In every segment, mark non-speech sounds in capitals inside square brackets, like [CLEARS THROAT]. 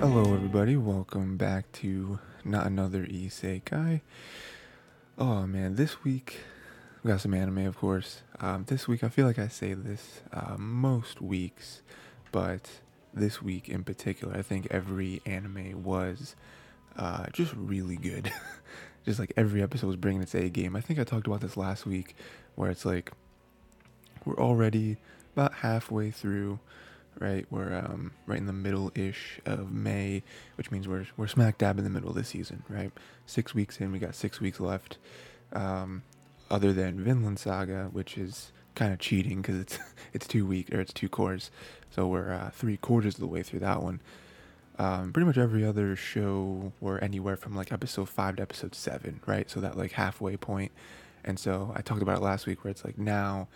Hello, everybody. Welcome back to Not Another Isekai. Oh man, this week we got some anime, of course. Um, this week, I feel like I say this uh, most weeks, but this week in particular, I think every anime was uh, just really good. [LAUGHS] just like every episode was bringing its A game. I think I talked about this last week, where it's like we're already about halfway through right? We're um, right in the middle ish of May, which means we're we're smack dab in the middle of the season, right? Six weeks in, we got six weeks left. Um, other than Vinland Saga, which is kind of cheating because it's [LAUGHS] it's two weeks or it's two cores, so we're uh, three quarters of the way through that one. Um, pretty much every other show we're anywhere from like episode five to episode seven, right? So that like halfway point. And so I talked about it last week where it's like now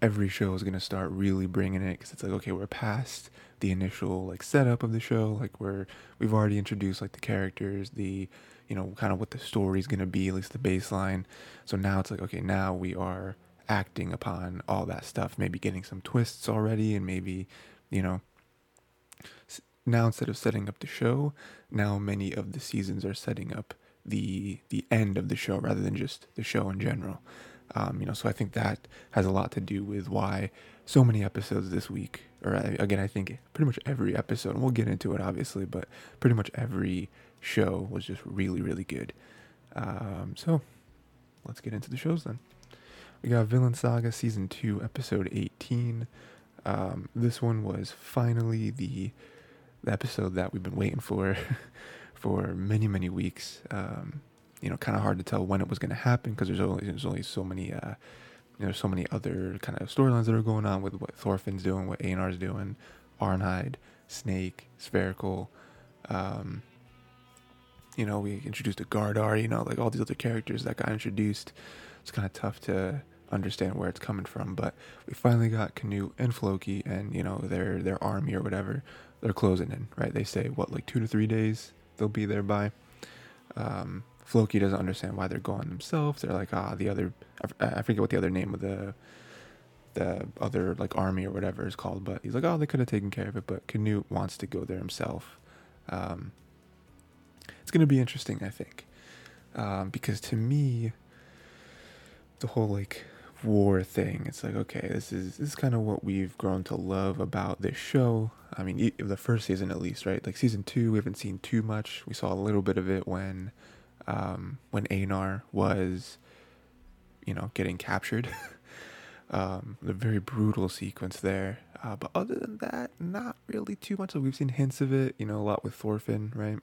every show is going to start really bringing it because it's like okay we're past the initial like setup of the show like we're we've already introduced like the characters the you know kind of what the story is going to be at least the baseline. So now it's like okay now we are acting upon all that stuff maybe getting some twists already and maybe you know now instead of setting up the show now many of the seasons are setting up the the end of the show rather than just the show in general um, you know, so I think that has a lot to do with why so many episodes this week, or again, I think pretty much every episode, and we'll get into it obviously, but pretty much every show was just really, really good. Um, so let's get into the shows then. We got Vinland Saga season two, episode 18. Um, this one was finally the, the episode that we've been waiting for [LAUGHS] for many, many weeks. Um, you know, kind of hard to tell when it was going to happen because there's only there's only so many uh, you know, so many other kind of storylines that are going on with what Thorfinn's doing, what Einar's doing, Arnheid, Snake, Sverkel. Um, you know, we introduced a Gardar, you know, like all these other characters that got introduced. It's kind of tough to understand where it's coming from, but we finally got Canute and Floki and, you know, their their army or whatever. They're closing in, right? They say what like 2 to 3 days they'll be there by. Um, Floki doesn't understand why they're going themselves. They're like, ah, the other, I forget what the other name of the, the other like army or whatever is called, but he's like, oh, they could have taken care of it, but Canute wants to go there himself. Um, it's going to be interesting, I think, um, because to me, the whole like war thing, it's like, okay, this is this is kind of what we've grown to love about this show. I mean, the first season at least, right? Like season two, we haven't seen too much. We saw a little bit of it when um, when Einar was, you know, getting captured. [LAUGHS] um, the very brutal sequence there. Uh, but other than that, not really too much. So we've seen hints of it, you know, a lot with Thorfinn, right?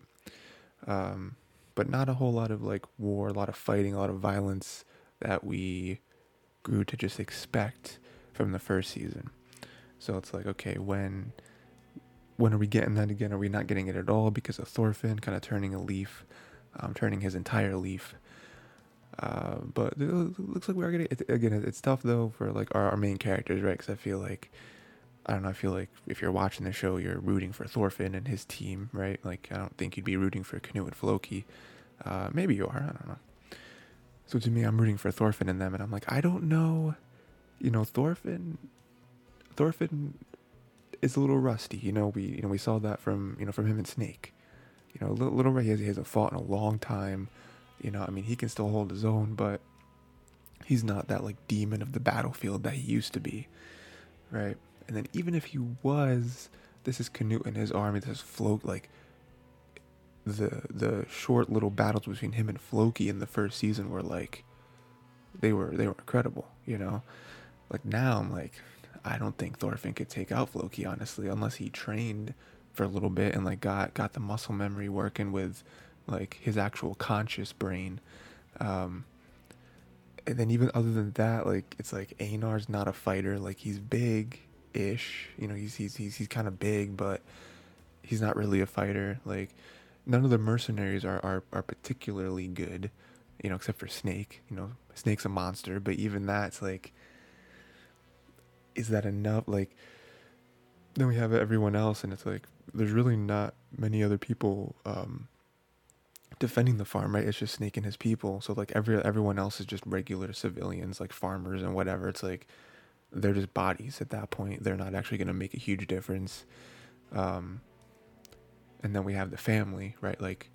Um, but not a whole lot of like war, a lot of fighting, a lot of violence that we grew to just expect from the first season. So it's like, okay, when when are we getting that again? Are we not getting it at all because of Thorfinn kind of turning a leaf? Um, turning his entire leaf. Uh, but it looks like we are getting it, again. It's tough though for like our, our main characters, right? Because I feel like I don't know. I feel like if you're watching the show, you're rooting for Thorfinn and his team, right? Like I don't think you'd be rooting for Canute and Floki. Uh, maybe you are. I don't know. So to me, I'm rooting for Thorfinn and them, and I'm like, I don't know. You know, Thorfinn. Thorfinn is a little rusty. You know, we you know we saw that from you know from him and Snake you know, Little, Ray he hasn't fought in a long time. You know, I mean, he can still hold his own, but he's not that like demon of the battlefield that he used to be, right? And then even if he was, this is Canute and his army. This is Floki. Like the the short little battles between him and Floki in the first season were like they were they were incredible. You know, like now I'm like I don't think Thorfinn could take out Floki honestly, unless he trained for a little bit and like got got the muscle memory working with like his actual conscious brain. Um, and then even other than that, like it's like Einar's not a fighter. Like he's big ish, you know, he's he's he's he's kind of big, but he's not really a fighter. Like none of the mercenaries are, are are particularly good, you know, except for Snake. You know, Snake's a monster, but even that's like, is that enough? Like then we have everyone else, and it's like there's really not many other people um, defending the farm, right? It's just Snake and his people. So like every everyone else is just regular civilians, like farmers and whatever. It's like they're just bodies at that point. They're not actually going to make a huge difference. Um, and then we have the family, right? Like,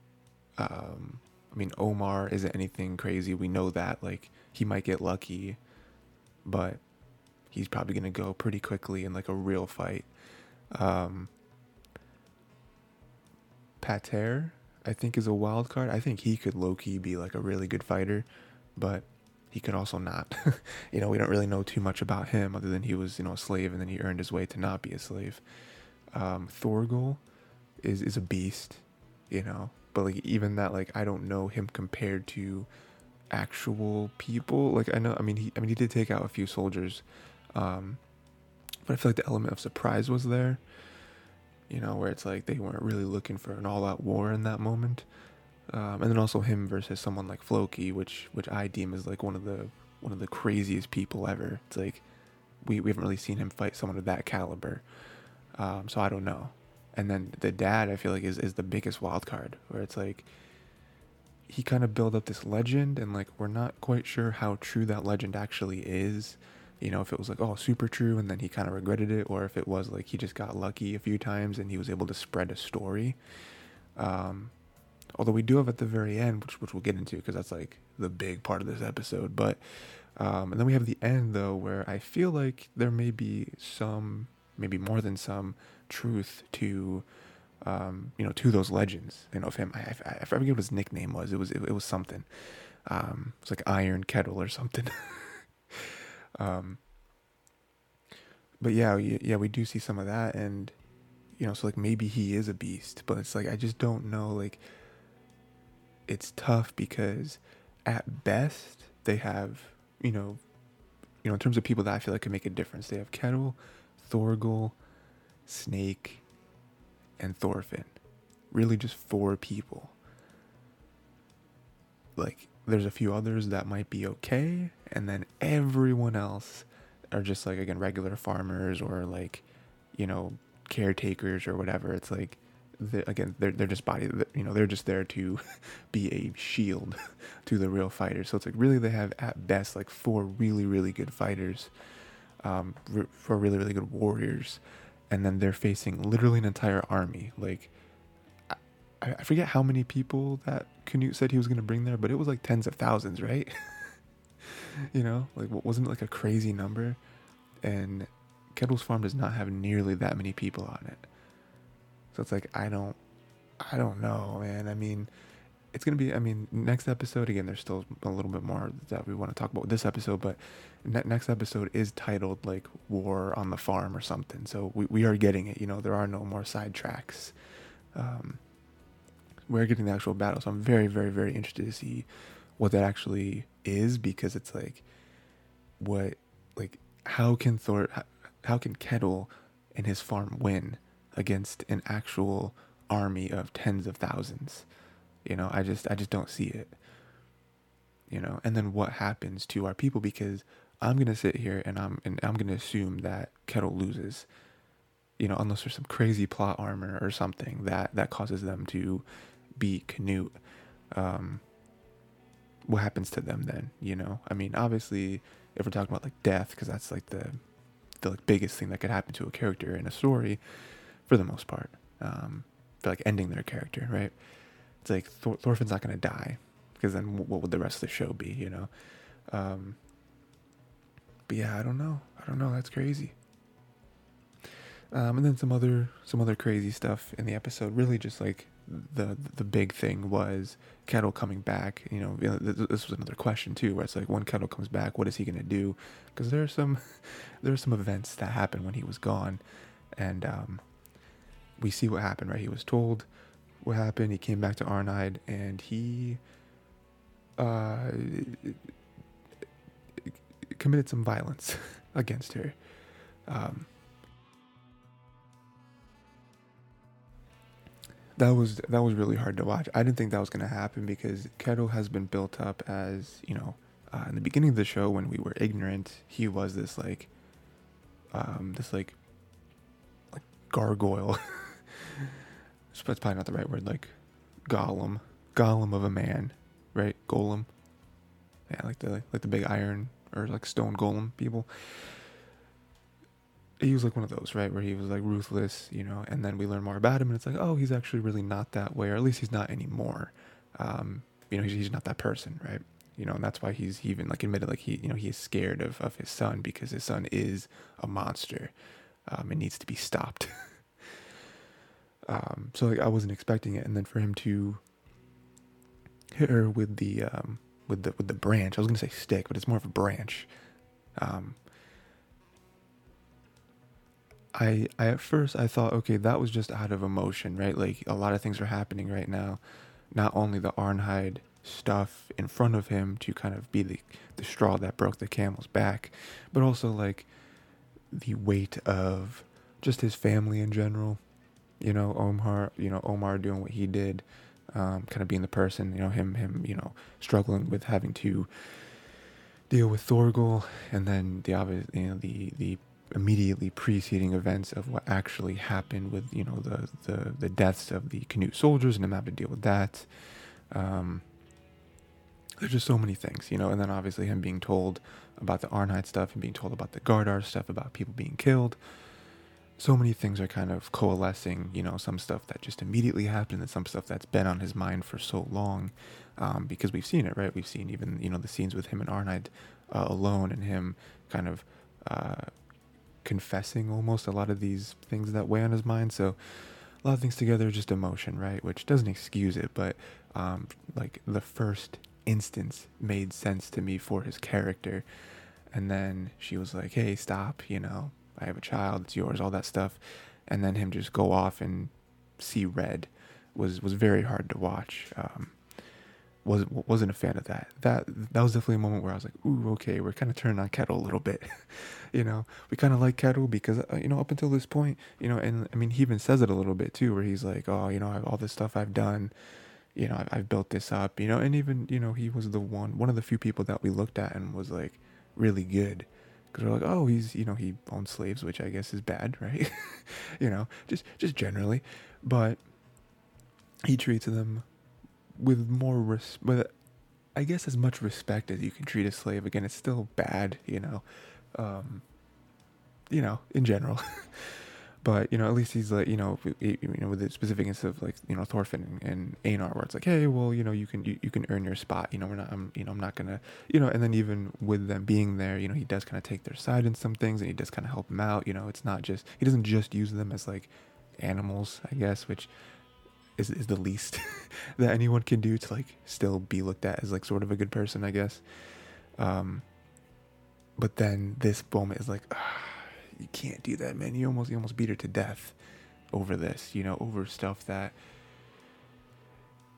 um, I mean, Olmar isn't anything crazy. We know that. Like, he might get lucky, but he's probably gonna go pretty quickly in like a real fight. Um, Pater, I think, is a wild card. I think he could low key be like a really good fighter, but he could also not. [LAUGHS] you know, we don't really know too much about him other than he was, you know, a slave and then he earned his way to not be a slave. Um, Thorgal is is a beast, you know, but like even that, like I don't know him compared to actual people. Like I know, I mean, he, I mean, he did take out a few soldiers, um, but I feel like the element of surprise was there. You know, where it's like they weren't really looking for an all-out war in that moment. Um, and then also him versus someone like Floki, which which I deem as like one of the one of the craziest people ever. It's like we, we haven't really seen him fight someone of that caliber. Um, so I don't know. And then the dad, I feel like is is the biggest wild card, where it's like he kind of built up this legend, and like we're not quite sure how true that legend actually is. You know, if it was like oh super true, and then he kind of regretted it, or if it was like he just got lucky a few times and he was able to spread a story. Um, although we do have at the very end, which which we'll get into because that's like the big part of this episode. But um, and then we have the end though, where I feel like there may be some, maybe more than some, truth to, um, you know, to those legends. You know, of him. I, I, I forget what his nickname was. It was it, it was something. Um, it was like Iron Ketil or something. [LAUGHS] um, but yeah, yeah, we do see some of that, and you know, so like maybe he is a beast, but it's like I just don't know, like it's tough because at best they have, you know, you know, in terms of people that I feel like can make a difference, they have Ketil, Thorgal, Snake, and Thorfinn. Really just four people. Like there's a few others that might be okay, and then everyone else are just like again regular farmers or like, you know, caretakers or whatever. It's like the, again, they're they're just body, you know, they're just there to [LAUGHS] be a shield [LAUGHS] to the real fighters. So it's like really they have at best like four really really good fighters, um, for really really good warriors, and then they're facing literally an entire army. Like, I, forget how many people that Canute said he was gonna bring there, but it was like tens of thousands, right? [LAUGHS] you know, like wasn't it like a crazy number? And Ketil's farm does not have nearly that many people on it. So it's like I don't I don't know, man. I mean, it's gonna be. I mean, next episode again. There's still a little bit more that we want to talk about this episode, but ne- next episode is titled like "War on the Farm" or something. So we we are getting it. You know, there are no more side tracks. Um, we're getting the actual battle, so I'm very, very, very interested to see what that actually is because it's like, what, like, how can Thor, how, can Ketil and his farm win? against an actual army of tens of thousands. You know, I just I just don't see it. You know, and then what happens to our people because I'm gonna sit here and I'm and I'm gonna assume that Ketil loses. You know, unless there's some crazy plot armor or something that that causes them to beat Canute. Um, what happens to them then? You know, I mean, obviously, if we're talking about like death, because that's like the the like biggest thing that could happen to a character in a story for the most part. Um, for like ending their character, right? It's like Thor- Thorfinn's not gonna die, because then what would the rest of the show be, you know? Um, but yeah, I don't know. I don't know. That's crazy. Um, and then some other some other crazy stuff in the episode. Really, just like the the big thing was Ketil coming back. You know, this was another question too, where it's like when Ketil comes back, what is he gonna do? Because there are some [LAUGHS] there are some events that happened when he was gone, and um, we see what happened, right? He was told what happened. He came back to Arnheid and he uh, committed some violence [LAUGHS] against her. Um, that was that was really hard to watch. I didn't think that was going to happen because Ketil has been built up as you know uh, in the beginning of the show when we were ignorant. He was this like um, this like like gargoyle [LAUGHS] that's probably not the right word, like golem, golem of a man, right? Golem. Yeah, like the like the big iron or like stone golem people. He was like one of those, right, where he was like ruthless, you know, and then we learn more about him, and it's like, oh, he's actually really not that way, or at least he's not anymore. Um, you know, he's, he's not that person, right? You know, and that's why he's even like admitted, like he, you know, he is scared of of his son because his son is a monster, um, and needs to be stopped. [LAUGHS] um, so like I wasn't expecting it, and then for him to hit her with the um with the with the branch, I was gonna say stick, but it's more of a branch. Um, I I at first I thought okay that was just out of emotion right? Like a lot of things are happening right now. Not only the Arnheid stuff in front of him to kind of be the the straw that broke the camel's back but also like the weight of just his family in general. You know Olmar you know Olmar doing what he did um, kind of being the person you know him him you know struggling with having to deal with Thorgal and then the obvious you know the the immediately preceding events of what actually happened with you know the the, the deaths of the Canute soldiers and him having to deal with that. Um, there's just so many things, you know, and then obviously him being told about the Arnheid stuff and being told about the Gardar stuff about people being killed. So many things are kind of coalescing, you know, some stuff that just immediately happened and some stuff that's been on his mind for so long um, because we've seen it, right? We've seen even, you know, the scenes with him and Arnheid uh, alone and him kind of uh, confessing almost a lot of these things that weigh on his mind. So a lot of things together just emotion, right? Which doesn't excuse it, but um, like the first instance made sense to me for his character. And then she was like, hey, stop, you know, I have a child, it's yours, all that stuff. And then him just go off and see red was, was very hard to watch. Um, was wasn't a fan of that. That that was definitely a moment where I was like, "Ooh, okay, we're kind of turning on Ketil a little bit." [LAUGHS] you know, we kind of like Ketil because uh, you know up until this point, you know, and I mean he even says it a little bit too, where he's like, "Oh, you know, I have all this stuff I've done, you know, I've, I've built this up, you know," and even you know he was the one one of the few people that we looked at and was like really good because we're like, "Oh, he's you know he owns slaves, which I guess is bad, [LAUGHS] right?" you know, just just generally, but he treats them with more res- with I guess as much respect as you can treat a slave. Again, it's still bad, you know, um, you know, in general. [LAUGHS] but you know, at least he's like, you know, you know, with the specific instance of like, you know, Thorfinn and, and Einar, where it's like, hey, well, you know, you can you, you can earn your spot. You know, we're not, I'm, you know, I'm not gonna, you know, and then even with them being there, you know, he does kind of take their side in some things, and he does kind of help them out. You know, it's not just he doesn't just use them as like animals, I guess, which is is the least [LAUGHS] that anyone can do to like still be looked at as like sort of a good person, I guess. Um, but then this moment is like, ah, you can't do that, man. You almost you almost beat her to death over this, you know, over stuff that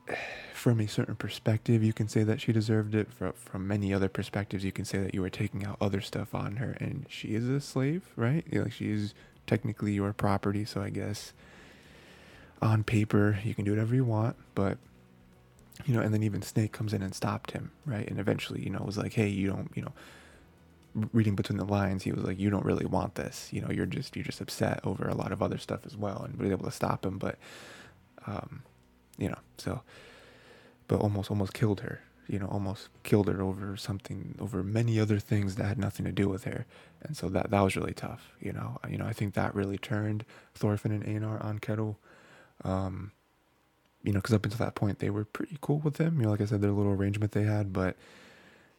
[SIGHS] from a certain perspective you can say that she deserved it. From from many other perspectives you can say that you were taking out other stuff on her. And she is a slave right? Like she is technically your property so i guess on paper you can do whatever you want but you know and then even snake comes in and stopped him right? And eventually you know was like hey you don't you know reading between the lines he was like you don't really want this you know you're just you're just upset over a lot of other stuff as well and was able to stop him but um you know so but almost almost killed her you know almost killed her over something over many other things that had nothing to do with her and so that that was really tough you know you know i think that really turned thorfinn and einar on ketil um, you know, because up until that point they were pretty cool with him. You know, like I said, their little arrangement they had. But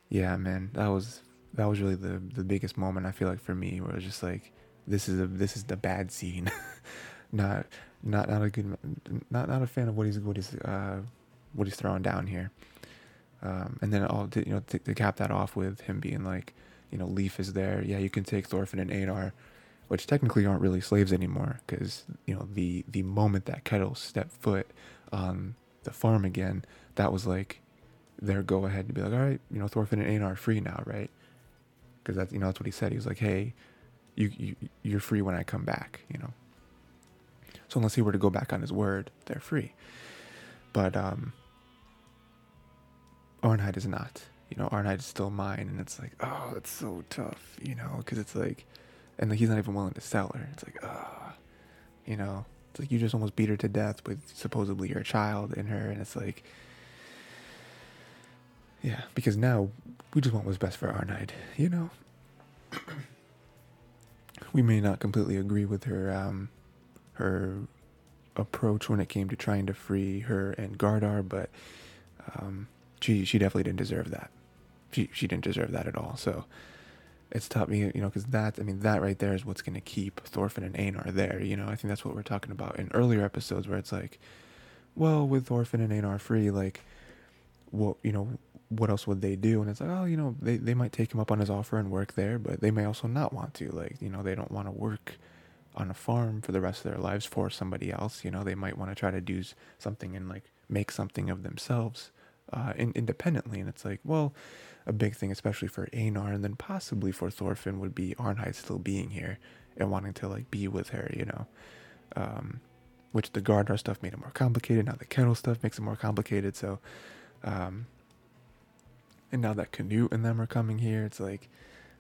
yeah, man, that was that was really the the biggest moment I feel like for me, where it was just like, this is a this is the bad scene, [LAUGHS] not not not a good not not a fan of what he's what he's uh what he's throwing down here. Um, and then all to, you know to, to cap that off with him being like, you know, Leif is there. Yeah, you can take Thorfinn and Einar which technically aren't really slaves anymore because you know the the moment that Ketil stepped foot on the farm again, that was like their go ahead to be like, all right, you know, Thorfinn and Einar are free now, right? Because that's you know that's what he said. He was like, hey, you, you you're free when I come back, you know. So unless he were to go back on his word, they're free. But um, Arnheid is not. You know, Arnheid is still mine, and it's like, oh, that's so tough, you know, because it's like and like, he's not even willing to sell her. It's like, uh, you know, it's like you just almost beat her to death with supposedly your child in her, and it's like, yeah, because now we just want what's best for Arnheid, you know. [CLEARS THROAT] we may not completely agree with her um, her approach when it came to trying to free her and Gardar, but um, she she definitely didn't deserve that. She she didn't deserve that at all. So it's taught me, you know, because that I mean that right there is what's going to keep Thorfinn and Einar there. You know, I think that's what we're talking about in earlier episodes where it's like, well, with Thorfinn and Einar free, like, what you know, what else would they do? And it's like, oh, you know, they they might take him up on his offer and work there, but they may also not want to. Like, you know, they don't want to work on a farm for the rest of their lives for somebody else. You know, they might want to try to do something and like make something of themselves uh, in, independently. And it's like, well, a big thing, especially for Einar and then possibly for Thorfinn, would be Arnheid still being here and wanting to like be with her, you know. Um, which the Gardar stuff made it more complicated. Now the Ketil stuff makes it more complicated. So, um, and now that Canute and them are coming here, it's like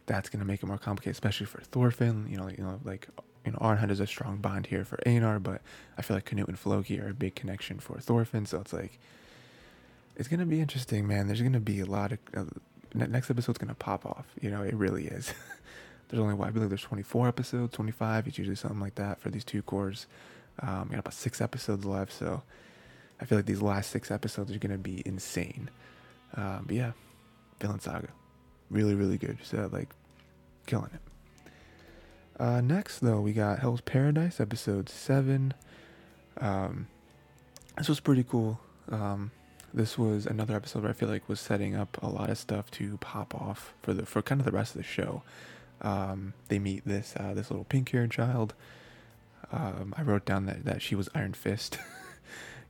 that's gonna make it more complicated, especially for Thorfinn. You know, you know, like you know, Arnheid is a strong bond here for Einar, but I feel like Canute and Floki are a big connection for Thorfinn. So it's like it's gonna be interesting, man. There's gonna be a lot of uh, next episode's gonna pop off. You know, it really is. [LAUGHS] there's only what I believe there's 24 episodes, 25. It's usually something like that for these two cores. Um, got about six episodes left, so I feel like these last six episodes are gonna be insane. Um, but yeah, Vinland Saga, really, really good. So like, killing it. Uh, next, though, we got Hell's Paradise, episode 7. Um, this was pretty cool. Um, this was another episode where I feel like was setting up a lot of stuff to pop off for the for kind of the rest of the show. Um, they meet this uh, this little pink haired child. Um, I wrote down that, that she was Iron Fist [LAUGHS]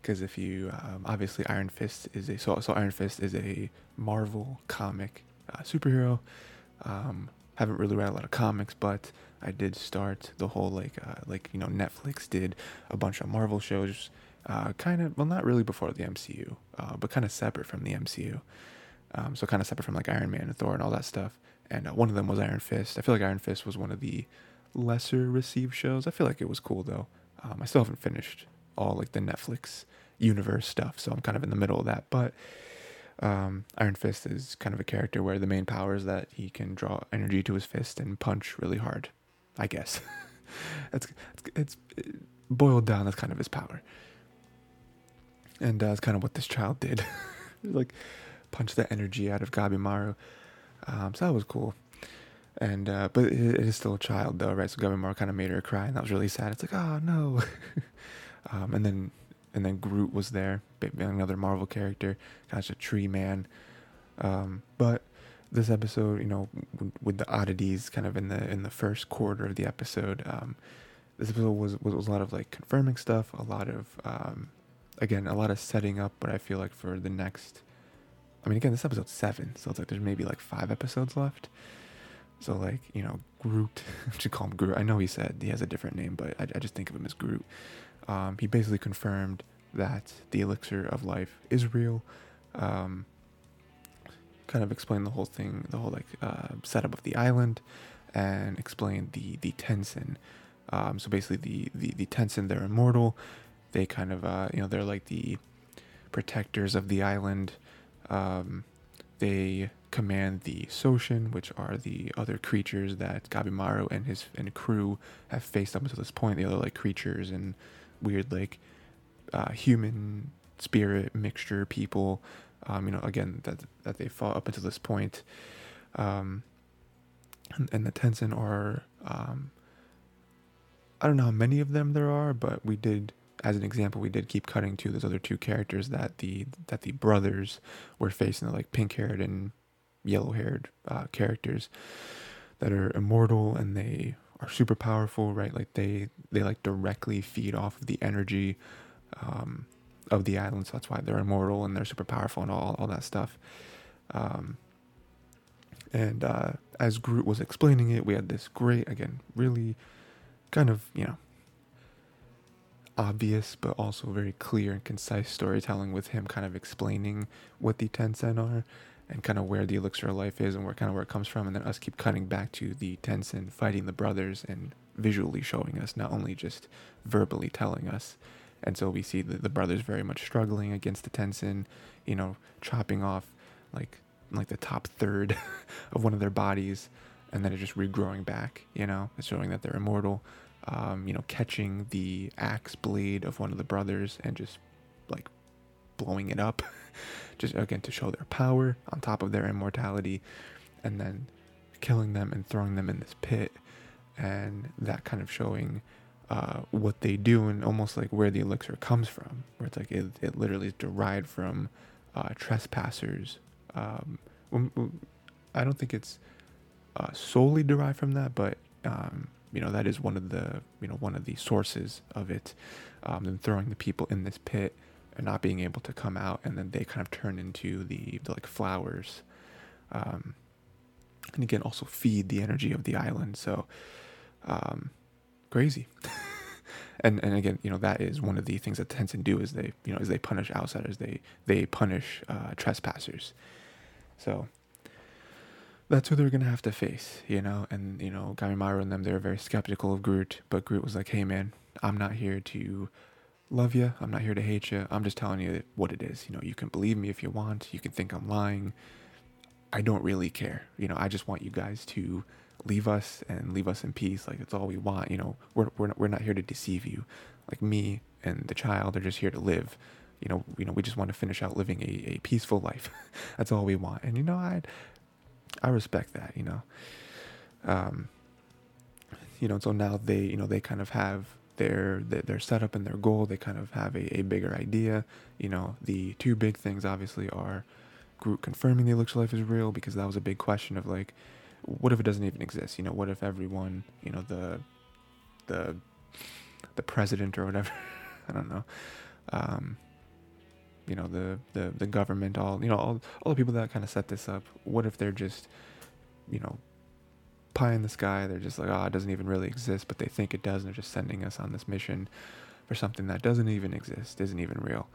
because if you um, obviously Iron Fist is a so so Iron Fist is a Marvel comic uh, superhero. Um, haven't really read a lot of comics, but I did start the whole like uh, like you know Netflix did a bunch of Marvel shows, uh, kind of well not really before the MCU, uh, but kind of separate from the MCU. Um, so kind of separate from like Iron Man and Thor and all that stuff. And uh, one of them was Iron Fist. I feel like Iron Fist was one of the lesser received shows. I feel like it was cool though. Um, I still haven't finished all like the Netflix universe stuff, so I'm kind of in the middle of that. But um, Iron Fist is kind of a character where the main power is that he can draw energy to his fist and punch really hard. I guess [LAUGHS] it's, it's, it's it boiled down. That's kind of his power, and uh, that's kind of what this child did. [LAUGHS] like punch the energy out of Gabimaru. Um, so that was cool. And uh, but it, it is still a child though, right? So Gabimaru kind of made her cry, and that was really sad. It's like, oh no. [LAUGHS] um, and then and then Groot was there, another Marvel character, kind of a tree man. Um, but this episode, you know, with the oddities kind of in the in the first quarter of the episode, um, this episode was, was, was a lot of like confirming stuff, a lot of um, again, a lot of setting up. But I feel like for the next, I mean, again, this episode's seven, so it's like there's maybe like five episodes left. So like you know, Groot, [LAUGHS] I should call him Groot. I know he said he has a different name, but I, I just think of him as Groot. Um, he basically confirmed that the elixir of life is real. Um, kind of explained the whole thing, the whole like uh, setup of the island, and explained the the Tensen. Um, so basically, the the the Tensen they're immortal. They kind of uh, you know they're like the protectors of the island. Um, they command the Soshin, which are the other creatures that Gabimaru and his and crew have faced up until this point. The other like creatures and weird like uh, human spirit mixture people. Um, you know, again that that they fought up until this point, um, and, and, the Tensen are. Um, I don't know how many of them there are, but we did, as an example, we did keep cutting to those other two characters that the that the brothers were facing, the like pink-haired and yellow-haired uh, characters that are immortal and they are super powerful, right? Like they they like directly feed off of the energy um, of the island, so that's why they're immortal and they're super powerful and all all that stuff. Um, and uh, as Groot was explaining it, we had this great, again, really kind of you know obvious but also very clear and concise storytelling with him kind of explaining what the Tensen are and kind of where the elixir of life is and where kind of where it comes from and then us keep cutting back to the Tensen fighting the brothers and visually showing us not only just verbally telling us and so we see the, the brothers very much struggling against the Tensen, you know, chopping off like like the top third [LAUGHS] of one of their bodies, and then it's just regrowing back. You know, it's showing that they're immortal. Um, you know, catching the axe blade of one of the brothers and just like blowing it up, [LAUGHS] just again to show their power on top of their immortality, and then killing them and throwing them in this pit, and that kind of showing uh, what they do and almost like where the elixir comes from, where it's like it, it literally is derived from uh, trespassers. Um, I don't think it's uh, solely derived from that, but um, you know that is one of the you know one of the sources of it. Um, them throwing the people in this pit and not being able to come out, and then they kind of turn into the, the like flowers, um, and again also feed the energy of the island. So um, crazy. [LAUGHS] and and again, you know that is one of the things that Tensen do is they you know is they punish outsiders. They they punish uh, trespassers. So that's who they're gonna have to face, you know. And you know, Gabimaru and them, they're very skeptical of Groot, but Groot was like, "Hey, man, I'm not here to love you. I'm not here to hate you. I'm just telling you what it is. You know, you can believe me if you want. You can think I'm lying. I don't really care. You know, I just want you guys to leave us and leave us in peace. Like it's all we want. You know, we're we're not, we're not here to deceive you. Like me and the child are just here to live. You know, you know, we just want to finish out living a, a peaceful life. [LAUGHS] That's all we want. And you know, I I respect that. You know, um, you know, so now they you know they kind of have their their setup and their goal. They kind of have a, a bigger idea. You know, the two big things obviously are Groot confirming the elixir life is real because that was a big question of like what if it doesn't even exist? You know, what if everyone, you know, the the the president or whatever, [LAUGHS] I don't know, um, you know, the, the the government, all you know, all all the people that kind of set this up. What if they're just, you know, pie in the sky? They're just like, oh, it doesn't even really exist, but they think it does, and they're just sending us on this mission for something that doesn't even exist, isn't even real.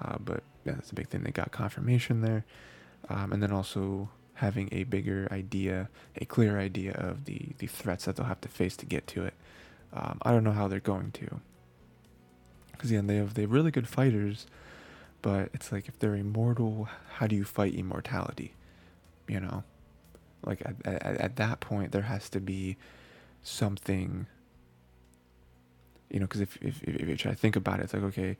Uh, but yeah, that's a big thing. They got confirmation there, um, and then also having a bigger idea, a clear idea of the, the threats that they'll have to face to get to it. Um, I don't know how they're going to. Because again, they have they have really good fighters, but it's like if they're immortal, how do you fight immortality? You know, like at, at, at that point, there has to be something. You know, because if, if if you try to think about it, it's like okay,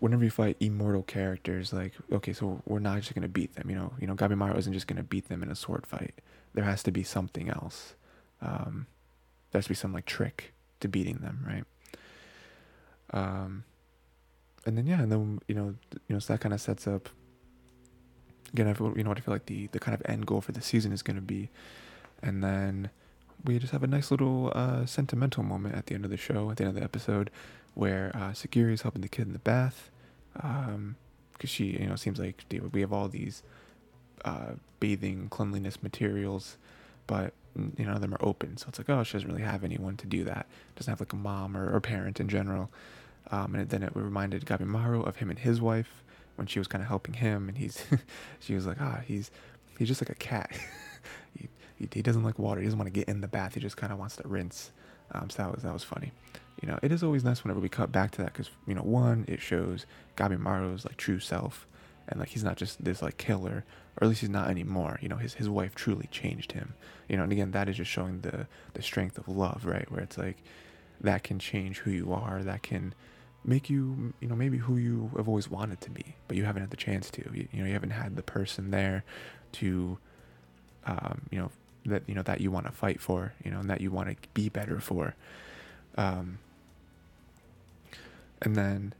whenever you fight immortal characters, like okay, so we're not just gonna beat them. You know, you know, Gabimaru isn't just gonna beat them in a sword fight. There has to be something else. Um, there has to be some like trick to beating them, right? Um, and then yeah, and then you know, you know, so that kind of sets up. Again, you know what I feel like the the kind of end goal for the season is gonna be, and then we just have a nice little uh, sentimental moment at the end of the show, at the end of the episode, where uh, Sagiri is helping the kid in the bath, because um, she, you know, seems like we have all these uh, bathing cleanliness materials, but you know, them are open, so it's like, oh, she doesn't really have anyone to do that. Doesn't have like a mom or, or parent in general. Um, and then it reminded Gabimaru of him and his wife when she was kind of helping him, and he's, [LAUGHS] she was like, ah, he's, he's just like a cat. [LAUGHS] he, he, he doesn't like water. He doesn't want to get in the bath. He just kind of wants to rinse. Um, so that was that was funny you know, it is always nice whenever we cut back to that because, you know, one, it shows Gabimaru's like true self and like he's not just this like killer or at least he's not anymore you know his his wife truly changed him you know and again that is just showing the the strength of love right where it's like that can change who you are that can make you you know maybe who you have always wanted to be but you haven't had the chance to you, you know you haven't had the person there to um you know that you know that you want to fight for you know and that you want to be better for um and then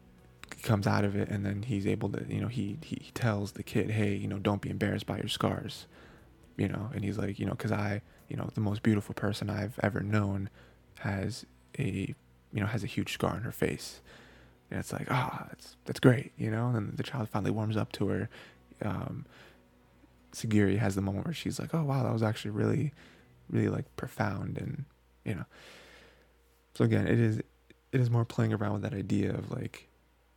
he comes out of it and then he's able to you know he, he he tells the kid hey you know don't be embarrassed by your scars you know and he's like you know because i you know the most beautiful person i've ever known has a you know has a huge scar on her face and it's like ah oh, that's that's great you know and the child finally warms up to her um sagiri has the moment where she's like oh wow that was actually really really like profound and you know so again it is it is more playing around with that idea of like,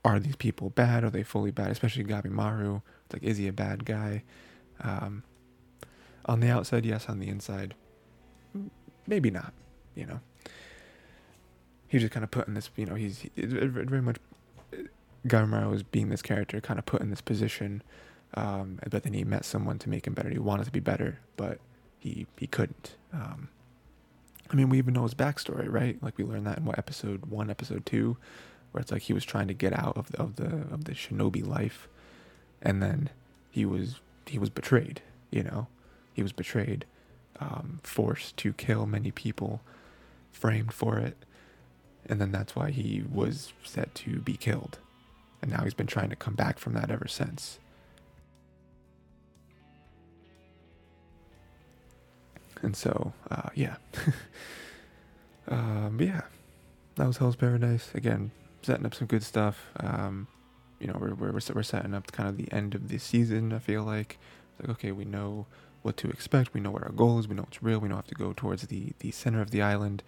are these people bad? Are they fully bad? Especially Gabimaru. It's like, is he a bad guy? Um, on the outside, yes. On the inside, maybe not. You know, he's just kind of put in this. You know, he's very much Gabimaru is being this character, kind of put in this position. Um, but then he met someone to make him better. He wanted to be better, but he he couldn't. Um, I mean, we even know his backstory, right? Like we learned that in what episode one, episode two, where it's like he was trying to get out of the, of the of the shinobi life, and then he was he was betrayed. You know, he was betrayed, um, forced to kill many people, framed for it, and then that's why he was set to be killed, and now he's been trying to come back from that ever since. And so, uh, yeah. [LAUGHS] um, yeah, that was Hell's Paradise. Again, setting up some good stuff. Um, you know, we're, we're, we're setting up kind of the end of the season, I feel like. It's like, okay, we know what to expect. We know what our goal is. We know what's real. We know have to go towards the, the center of the island.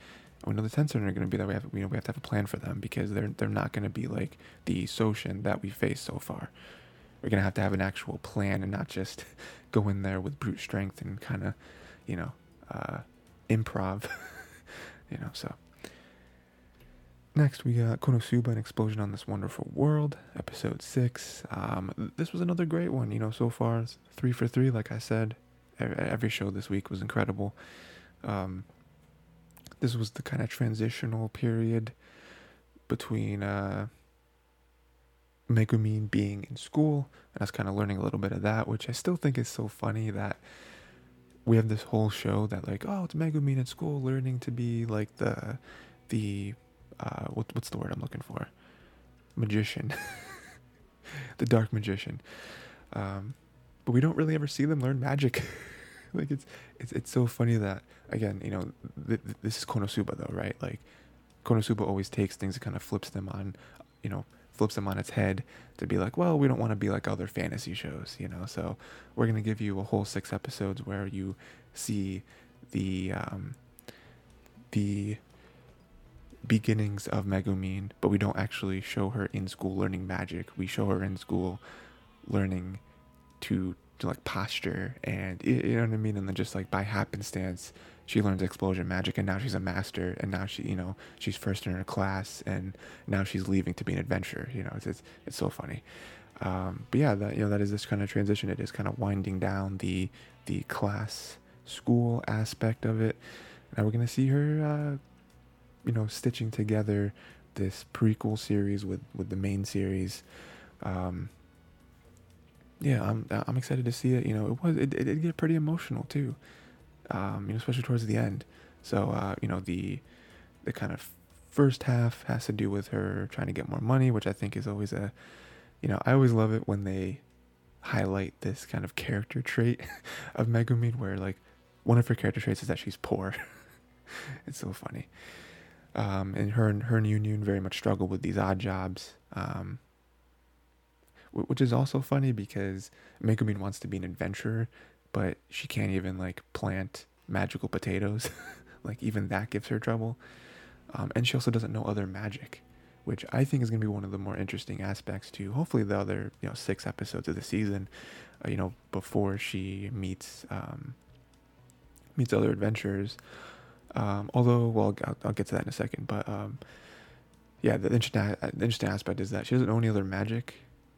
We know the center are going to be that. We have, we know we have to have a plan for them because they're, they're not going to be like the Soshin that we faced so far. We're going to have to have an actual plan and not just [LAUGHS] go in there with brute strength and kind of, you know, uh, improv. [LAUGHS] you know, so. Next, we got Konosuba, An Explosion on This Wonderful World, episode six. Um, this was another great one, you know, so far, three for three, like I said. Every show this week was incredible. Um, this was the kind of transitional period between uh, Megumin being in school, and us kind of learning a little bit of that, which I still think is so funny that we have this whole show that like oh it's Megumin at school learning to be like the the uh what, what's the word I'm looking for? Magician. [LAUGHS] The dark magician. Um but we don't really ever see them learn magic [LAUGHS] like it's it's it's so funny that again you know th- th- this is Konosuba though right like Konosuba always takes things and kind of flips them on you know flips them on its head to be like, well, we don't want to be like other fantasy shows, you know. So we're gonna give you a whole six episodes where you see the um, the beginnings of Megumin, but we don't actually show her in school learning magic. We show her in school learning to to like posture and you know what I mean, and then just like by happenstance she learns explosion magic and now she's a master and now she you know she's first in her class and now she's leaving to be an adventurer you know? It's it's, it's so funny. Um, but yeah that you know that is this kind of transition. It is kind of winding down the the class school aspect of it. Now we're gonna see her uh, you know stitching together this prequel series with with the main series. Um, yeah i'm i'm excited to see it you know it was it, it did get pretty emotional too um, you know, especially towards the end. So, uh, you know, the the kind of first half has to do with her trying to get more money, which I think is always a, you know, I always love it when they highlight this kind of character trait [LAUGHS] of Megumin, where like one of her character traits is that she's poor. [LAUGHS] it's so funny. Um, and her and her and Yunyun very much struggle with these odd jobs. Um, which is also funny because Megumin wants to be an adventurer, but she can't even like plant magical potatoes. [LAUGHS] like even that gives her trouble. Um, and she also doesn't know other magic, which I think is going to be one of the more interesting aspects to hopefully the other you know six episodes of the season. Uh, you know before she meets um, meets other adventurers. Um, although, well, I'll, I'll, get to that in a second. But um, yeah, the interesting, the interesting aspect is that she doesn't know any other magic.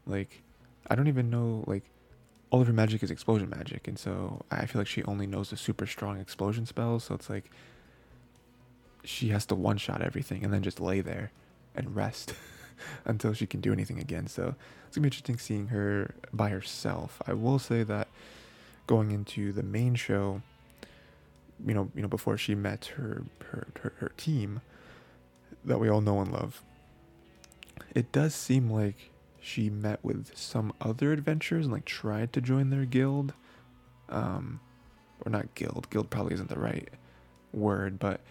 Like, I don't even know like all of her magic is explosion magic, and so I feel like she only knows the super strong explosion spells. So it's like she has to one shot everything and then just lay there and rest [LAUGHS] until she can do anything again. So it's gonna be interesting seeing her by herself. I will say that going into the main show, you know, you know, before she met her her her, her team that we all know and love, it does seem like she met with some other adventurers and like tried to join their guild. Um, or not guild. Guild probably isn't the right word, but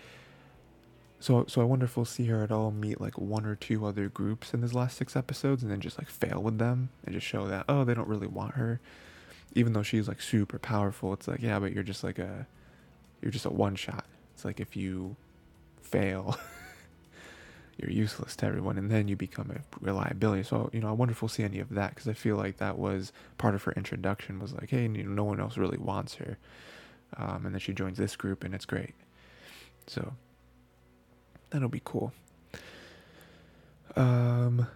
so so I wonder if we'll see her at all meet like one or two other groups in these last six episodes and then just like fail with them and just show that oh they don't really want her, even though she's like super powerful. It's like yeah, but you're just like a you're just a one shot. It's like if you fail. [LAUGHS] you're useless to everyone and then you become a reliability so you know i wonder if we'll see any of that because i feel like that was part of her introduction was like hey you know, no one else really wants her um, and then she joins this group and it's great so that'll be cool um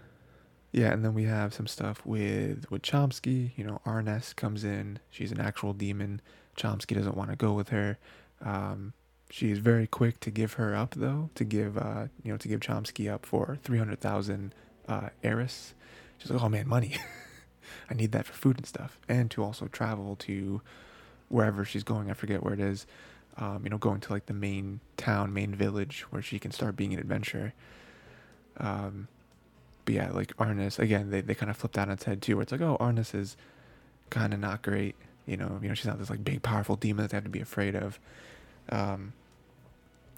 yeah, and then we have some stuff with with Chomusuke. You know, Arnes comes in. She's an actual demon. Chomusuke doesn't want to go with her. Um, she's very quick to give her up, though, to give uh, you know to give Chomusuke up for three hundred thousand uh, Eris. She's like, oh man, money. [LAUGHS] I need that for food and stuff, and to also travel to wherever she's going. I forget where it is. Um, you know, going to like the main town, main village where she can start being an adventurer. Um, but yeah, like Arnes again, they, they kind of flipped that on its head too, where it's like, oh, Arnes is kind of not great. You know, you know, she's not this like big, powerful demon that they have to be afraid of. Um,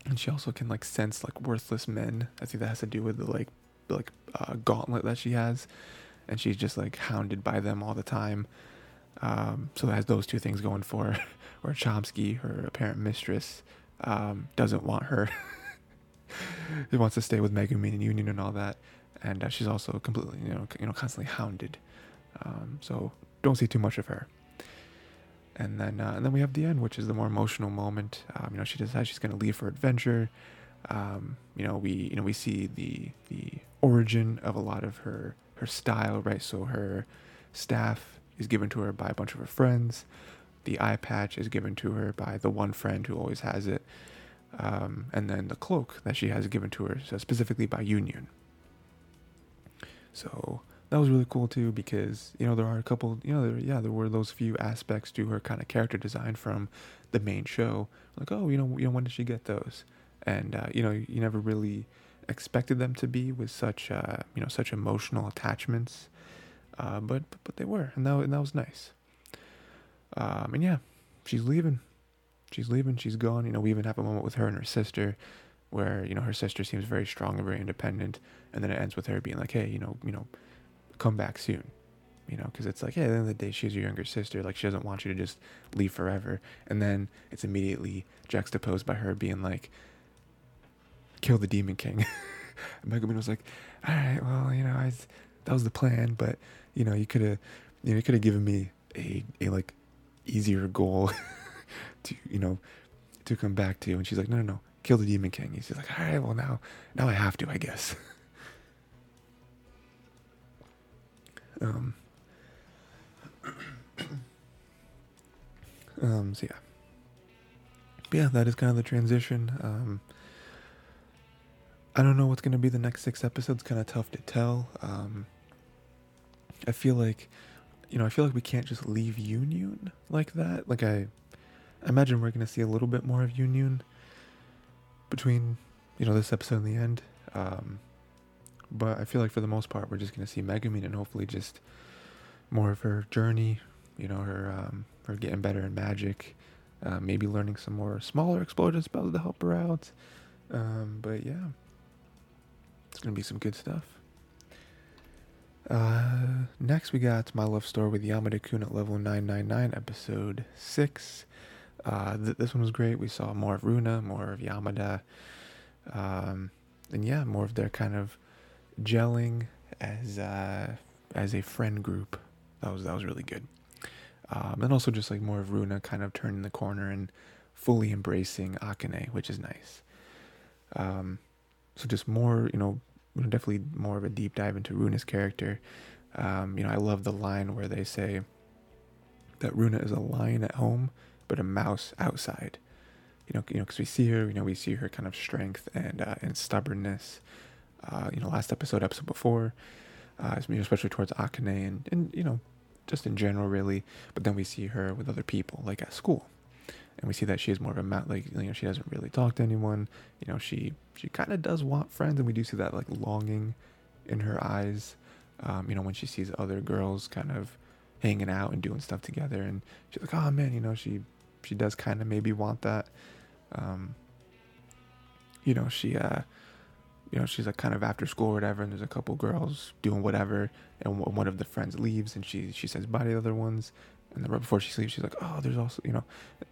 and she also can like sense like worthless men. I think that has to do with the like like uh, gauntlet that she has, and she's just like hounded by them all the time. Um, so has those two things going for her. [LAUGHS] Where Chomusuke, her apparent mistress, um, doesn't want her. [LAUGHS] he wants to stay with Megumin and Yunyun and all that, and uh, she's also completely, you know, you know, constantly hounded. Um, so don't see too much of her. And then, uh, and then we have the end, which is the more emotional moment. Um, you know, she decides she's going to leave for adventure. Um, you know, we, you know, we see the the origin of a lot of her her style, right? So her staff is given to her by a bunch of her friends. The eye patch is given to her by the one friend who always has it. Um, and then the cloak that she has given to her, so specifically by Yunyun. So that was really cool too because you know there are a couple you know there, yeah there were those few aspects to her kind of character design from the main show. Like oh you know you know when did she get those? And uh, you know you never really expected them to be with such uh, you know such emotional attachments. Uh, but but they were and that, and that was nice. Um, and yeah she's leaving. She's leaving she's gone. You know we even have a moment with her and her sister where you know her sister seems very strong and very independent and then it ends with her being like hey you know you know come back soon you know because it's like hey at the end of the day she's your younger sister like she doesn't want you to just leave forever. And then it's immediately juxtaposed by her being like kill the demon king. [LAUGHS] And megumin was like all right well you know I, that was the plan but you know you could have you know you could have given me a, a like easier goal [LAUGHS] to you know to come back to. And she's like no no no. Kill the demon king. He's like all right well now now i have to i guess [LAUGHS] um [COUGHS] um so yeah. But yeah that is kind of the transition. Um i don't know what's going to be the next six episodes kind of tough to tell. Um i feel like you know i feel like we can't just leave Yunyun like that. Like i I imagine we're going to see a little bit more of Yunyun between, you know, this episode and the end. Um, but I feel like for the most part, we're just to see Megumin and hopefully just more of her journey, you know, her, um, her getting better in magic, uh, maybe learning some more smaller explosion spells to help her out. Um, but yeah, it's to be some good stuff. Uh, next we got My Love Story with Yamada Kun at level 999, episode 6. Uh, th- this one was great. We saw more of Runa, more of Yamada, um, and yeah, more of their kind of gelling as uh, as a friend group. That was that was really good. Um, and also just like more of Runa kind of turning the corner and fully embracing Akane, which is nice. Um, so just more, you know, definitely more of a deep dive into Runa's character. Um, you know, I love the line where they say that Runa is a lion at home but a mouse outside. You know, you know, because we see her, you know, we see her kind of strength and uh, and stubbornness. Uh, you know, last episode, episode before, uh, especially towards Akane and and you know, just in general, really. But then we see her with other people, like at school, and we see that she is more of a mat. Like you know, she doesn't really talk to anyone. You know, she she kind of does want friends, and we do see that like longing in her eyes. Um, you know, when she sees other girls kind of hanging out and doing stuff together, and she's like, oh man, you know, she she does kind of maybe want that. Um, you know, she, uh, you know, she's like kind of after school or whatever, and there's a couple girls doing whatever, and one of the friends leaves, and she she says bye to the other ones, and then right before she leaves, she's like, oh, there's also, you know,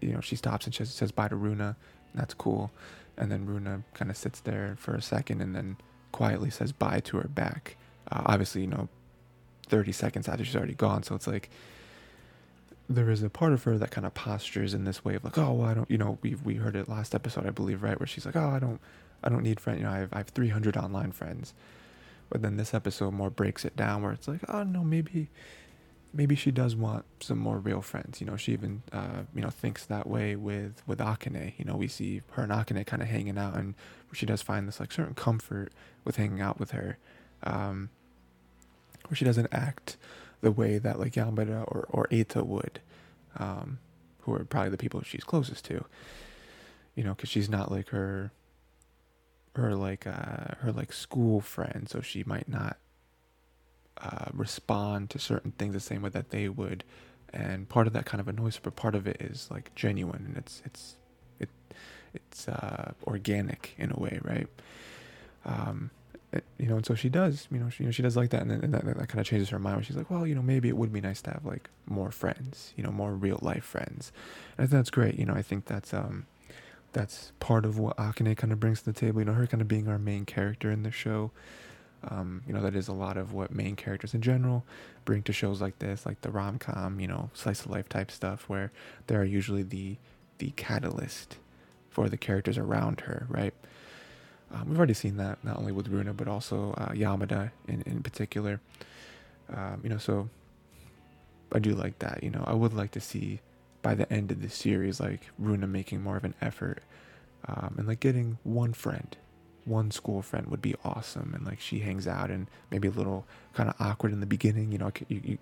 you know, she stops and she says bye to Runa, that's cool, and then Runa kind of sits there for a second, and then quietly says bye to her back. Uh, obviously, you know, 30 seconds after she's already gone, so it's like there is a part of her that kind of postures in this way of like, oh, well, I don't, you know, we we heard it last episode, I believe, right, where she's like, oh, I don't, I don't need friends, you know, I have, I have 300 online friends, But then this episode more breaks it down where it's like, oh no, maybe maybe she does want some more real friends. You know, she even uh, you know thinks that way with with Akane. You know, we see her and Akane kind of hanging out, and she does find this like certain comfort with hanging out with her, um, where she doesn't act the way that like Yamada or or Eita would, um, who are probably the people she's closest to. You know, because she's not like her her like uh her like school friend, so she might not uh, respond to certain things the same way that they would, and part of that kind of annoys her, but part of it is like genuine and it's it's it it's uh, organic in a way, right? Um, it, you know, and so she does, you know, she, you know, she does like that, and then and that, that kind of changes her mind. Where she's like, well, you know, maybe it would be nice to have like more friends, you know, more real life friends, and that's great. You know, I think that's um, that's part of what Akane kind of brings to the table. You know, her kind of being our main character in the show. Um, you know, that is a lot of what main characters in general bring to shows like this, like the rom com, you know, slice of life type stuff, where they are usually the the catalyst for the characters around her, right? Um, we've already seen that not only with Runa but also uh, Yamada in in particular. Um, you know, so I do like that. You know, I would like to see by the end of the series, like Runa making more of an effort um, and like getting one friend one school friend would be awesome and like she hangs out and maybe a little kind of awkward in the beginning you know you, you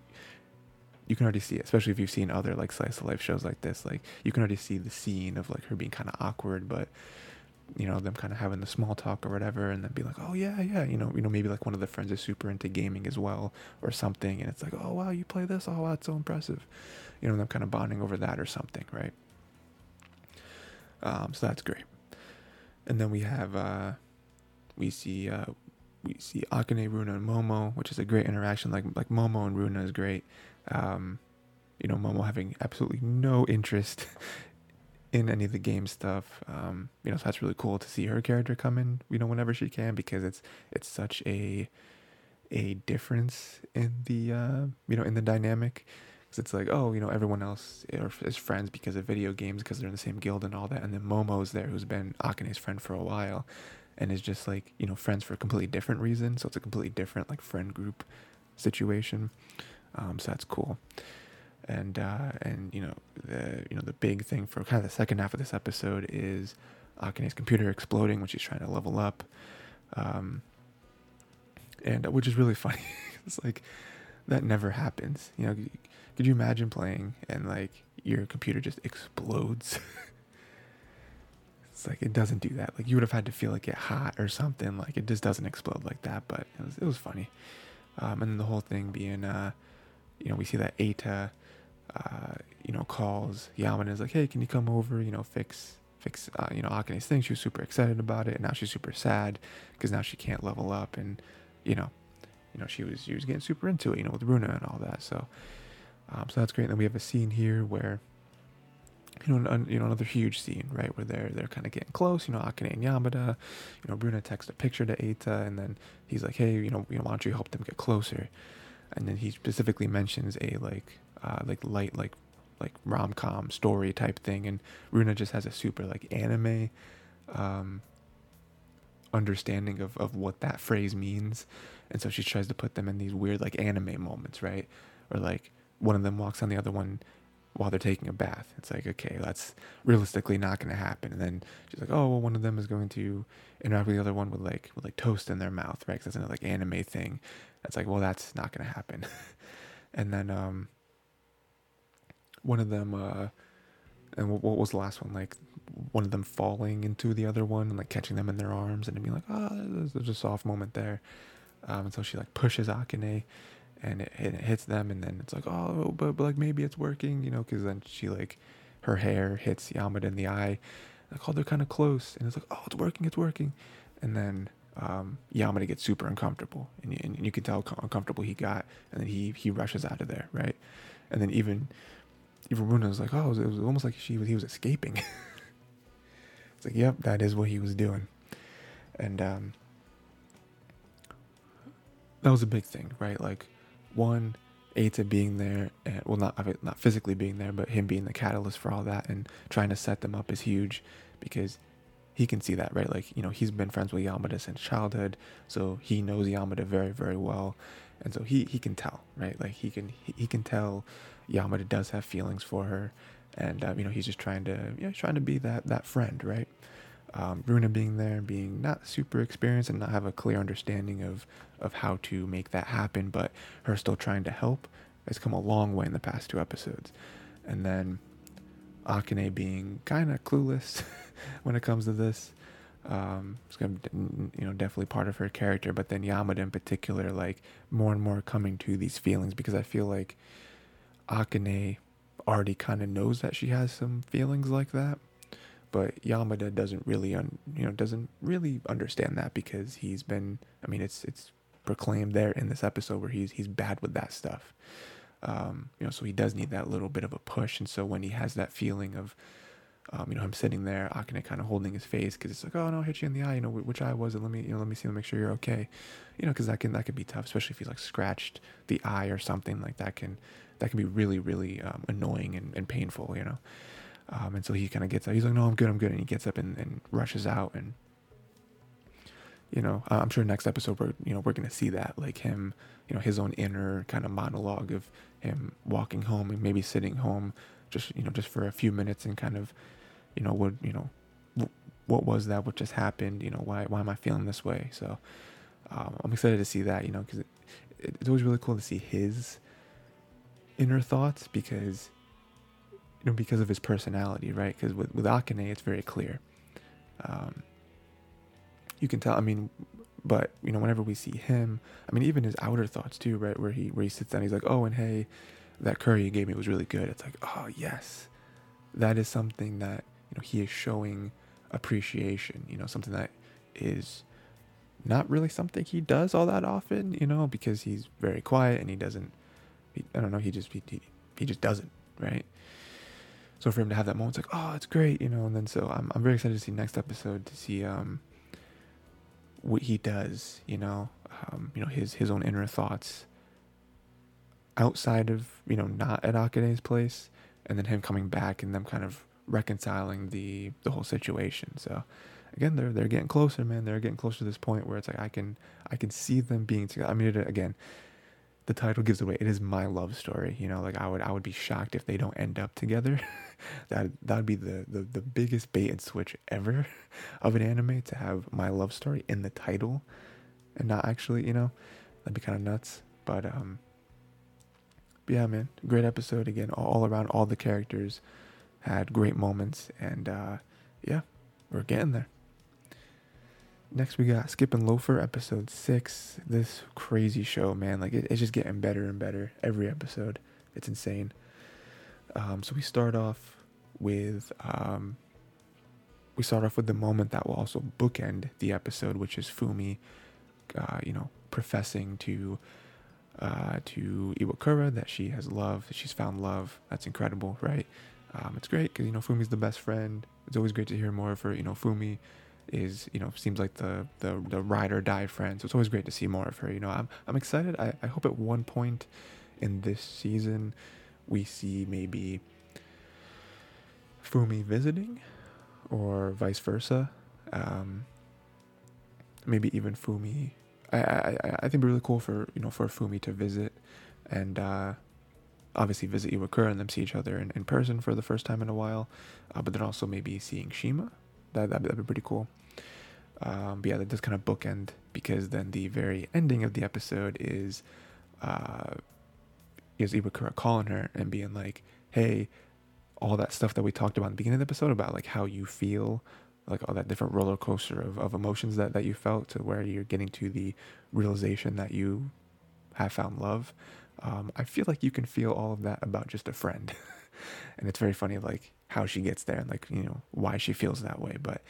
you can already see it especially if you've seen other like slice of life shows like this like you can already see the scene of like her being kind of awkward but you know them kind of having the small talk or whatever and then be like oh yeah yeah you know you know maybe like one of the friends is super into gaming as well or something and it's like oh wow you play this? Oh wow it's so impressive you know them kind of bonding over that or something right um so that's great and then we have uh we see uh, we see Akane, Runa, and Momo, which is a great interaction. Like like Momo and Runa is great. Um, you know, Momo having absolutely no interest [LAUGHS] in any of the game stuff. Um, you know, so that's really cool to see her character come in. You know, whenever she can, because it's it's such a a difference in the uh, you know in the dynamic. Because it's like, oh, you know, everyone else or is friends because of video games, because they're in the same guild and all that. And then Momo's there, who's been Akane's friend for a while and is just like you know friends for a completely different reason so it's a completely different like friend group situation um, so that's cool and uh, and you know the you know the big thing for kind of the second half of this episode is Akane's computer exploding when she's trying to level up um, and uh, which is really [LAUGHS] funny it's like that never happens you know could you imagine playing and like your computer just explodes [LAUGHS] It's like it doesn't do that. Like you would have had to feel like it hot or something. Like it just doesn't explode like that. But it was it was funny. Um, and the whole thing being, uh, you know, we see that Eita, uh, you know, calls Yaman is like, hey, can you come over? You know, fix fix uh, you know Akane's thing. She was super excited about it, and now she's super sad because now she can't level up, and you know, you know she was she was getting super into it, you know, with Runa and all that. So, um, so that's great. And then we have a scene here where you know, an, you know, another huge scene, right, where they're they're kind of getting close. You know, Akane and Yamada. You know, Runa texts a picture to Eita, and then he's like, "Hey, you know, you know, why don't you help them get closer?" And then he specifically mentions a like, uh, like light, like, like rom com story type thing, and Runa just has a super like anime, um, understanding of of what that phrase means, and so she tries to put them in these weird like anime moments, right, or like one of them walks on the other one while they're taking a bath. It's like, okay, that's realistically not going to happen. And then she's like, oh, well, one of them is going to interact with the other one with like with like toast in their mouth, right? Because that's another like anime thing. It's like, well, that's not going to happen. [LAUGHS] and then um, one of them, uh, and what was the last one? Like one of them falling into the other one and like catching them in their arms and being like, oh, there's a soft moment there. Um, and so she like pushes Akane and it, it, hits them and then it's like oh but, but like maybe it's working you know because then she like her hair hits Yamada in the eye. Like oh they're kind of close and it's like oh it's working it's working. And then um, Yamada gets super uncomfortable and, and you can tell how uncomfortable he got and then he he rushes out of there right? And then even even Runa's like oh it was, it was almost like she was he was escaping. [LAUGHS] It's like yep that is what he was doing. And um that was a big thing right like one, Eita being there, and well, not not physically being there, but him being the catalyst for all that and trying to set them up is huge because he can see that, right? Like, you know, he's been friends with Yamada since childhood, so he knows Yamada very, very well. And so he, he can tell, right? Like he can he, he can tell Yamada does have feelings for her, and um, you know he's just trying to you know trying to be that that friend, right? Um, Runa being there, and being not super experienced and not have a clear understanding of of how to make that happen, but her still trying to help has come a long way in the past two episodes, and then Akane being kind of clueless [LAUGHS] when it comes to this. Um, it's gonna, you know, definitely part of her character. But then Yamada in particular, like more and more coming to these feelings because I feel like Akane already kind of knows that she has some feelings like that, but Yamada doesn't really, un, you know, doesn't really understand that because he's been. I mean, it's it's proclaimed there in this episode where he's he's bad with that stuff. Um, you know, so he does need that little bit of a push. And so when he has that feeling of, um, you know, him sitting there, Akane kind of holding his face because it's like, oh no, hit you in the eye. You know, which eye was it? Let me, you know, let me see, let me make sure you're okay. You know, because that can that can be tough, especially if he's like scratched the eye or something like that. Can that can be really really um, annoying and, and painful. You know, um, and so he kind of gets up. He's like, no, I'm good, I'm good, and he gets up and, and rushes out and you know i'm sure next episode we're you know we're gonna see that like him you know his own inner kind of monologue of him walking home and maybe sitting home just you know just for a few minutes and kind of you know what you know what was that? What just happened? You know why why am i feeling this way? So um, i'm excited to see that you know because it, it's always really cool to see his inner thoughts because you know because of his personality right because with, with akane it's very clear um, you can tell i mean but you know, whenever we see him, I mean, even his outer thoughts too, right? Where he where he sits down, he's like, "Oh, and hey, that curry you gave me was really good." It's like, "Oh, yes, that is something that you know he is showing appreciation. You know, something that is not really something he does all that often. You know, because he's very quiet and he doesn't. He, I don't know. He just he, he just doesn't right. So for him to have that moment, it's like, oh, it's great, you know. And then so I'm I'm very excited to see next episode to see um what he does, you know, um, you know his his own inner thoughts outside of you know not at Akane's place, and then him coming back and them kind of reconciling the the whole situation. So again, they're they're getting closer, man. They're getting closer to this point where it's like I can I can see them being together. I mean, again, the title gives away. It is my love story. You know, like I would I would be shocked if they don't end up together. [LAUGHS] that that'd be the, the the biggest bait and switch ever [LAUGHS] of an anime to have my love story in the title and not actually, you know, that'd be kind of nuts. But um, but yeah, man, great episode again. All, all around, all the characters had great moments, and uh, yeah, we're getting there. Next, we got Skip and Loafer, episode six. This crazy show, man. Like, it, it's just getting better and better every episode. It's insane. Um, so we start off with um, we start off with the moment that will also bookend the episode, which is Fumi, uh, you know, professing to uh, to Iwakura that she has love, that she's found love. That's incredible, right? Um, it's great because you know Fumi's the best friend. It's always great to hear more of her. You know, Fumi is you know seems like the the the ride or die friend. So it's always great to see more of her. You know, I'm I'm excited. I, I hope at one point in this season we see maybe Fumi visiting or vice versa. Um, maybe even Fumi. I, I I think it'd be really cool for you know for Fumi to visit and uh, obviously visit Iwakura and them see each other in, in person for the first time in a while, uh, but then also maybe seeing Shima. That that'd, that'd be pretty cool. Um, but yeah, that does kind of bookend because then the very ending of the episode is uh, is Iwakura calling her and being like, "Hey, all that stuff that we talked about in the beginning of the episode about like how you feel, like all that different roller coaster of, of emotions that that you felt to where you're getting to the realization that you have found love. Um, I feel like you can feel all of that about just a friend, [LAUGHS] and it's very funny like how she gets there and like you know why she feels that way, but."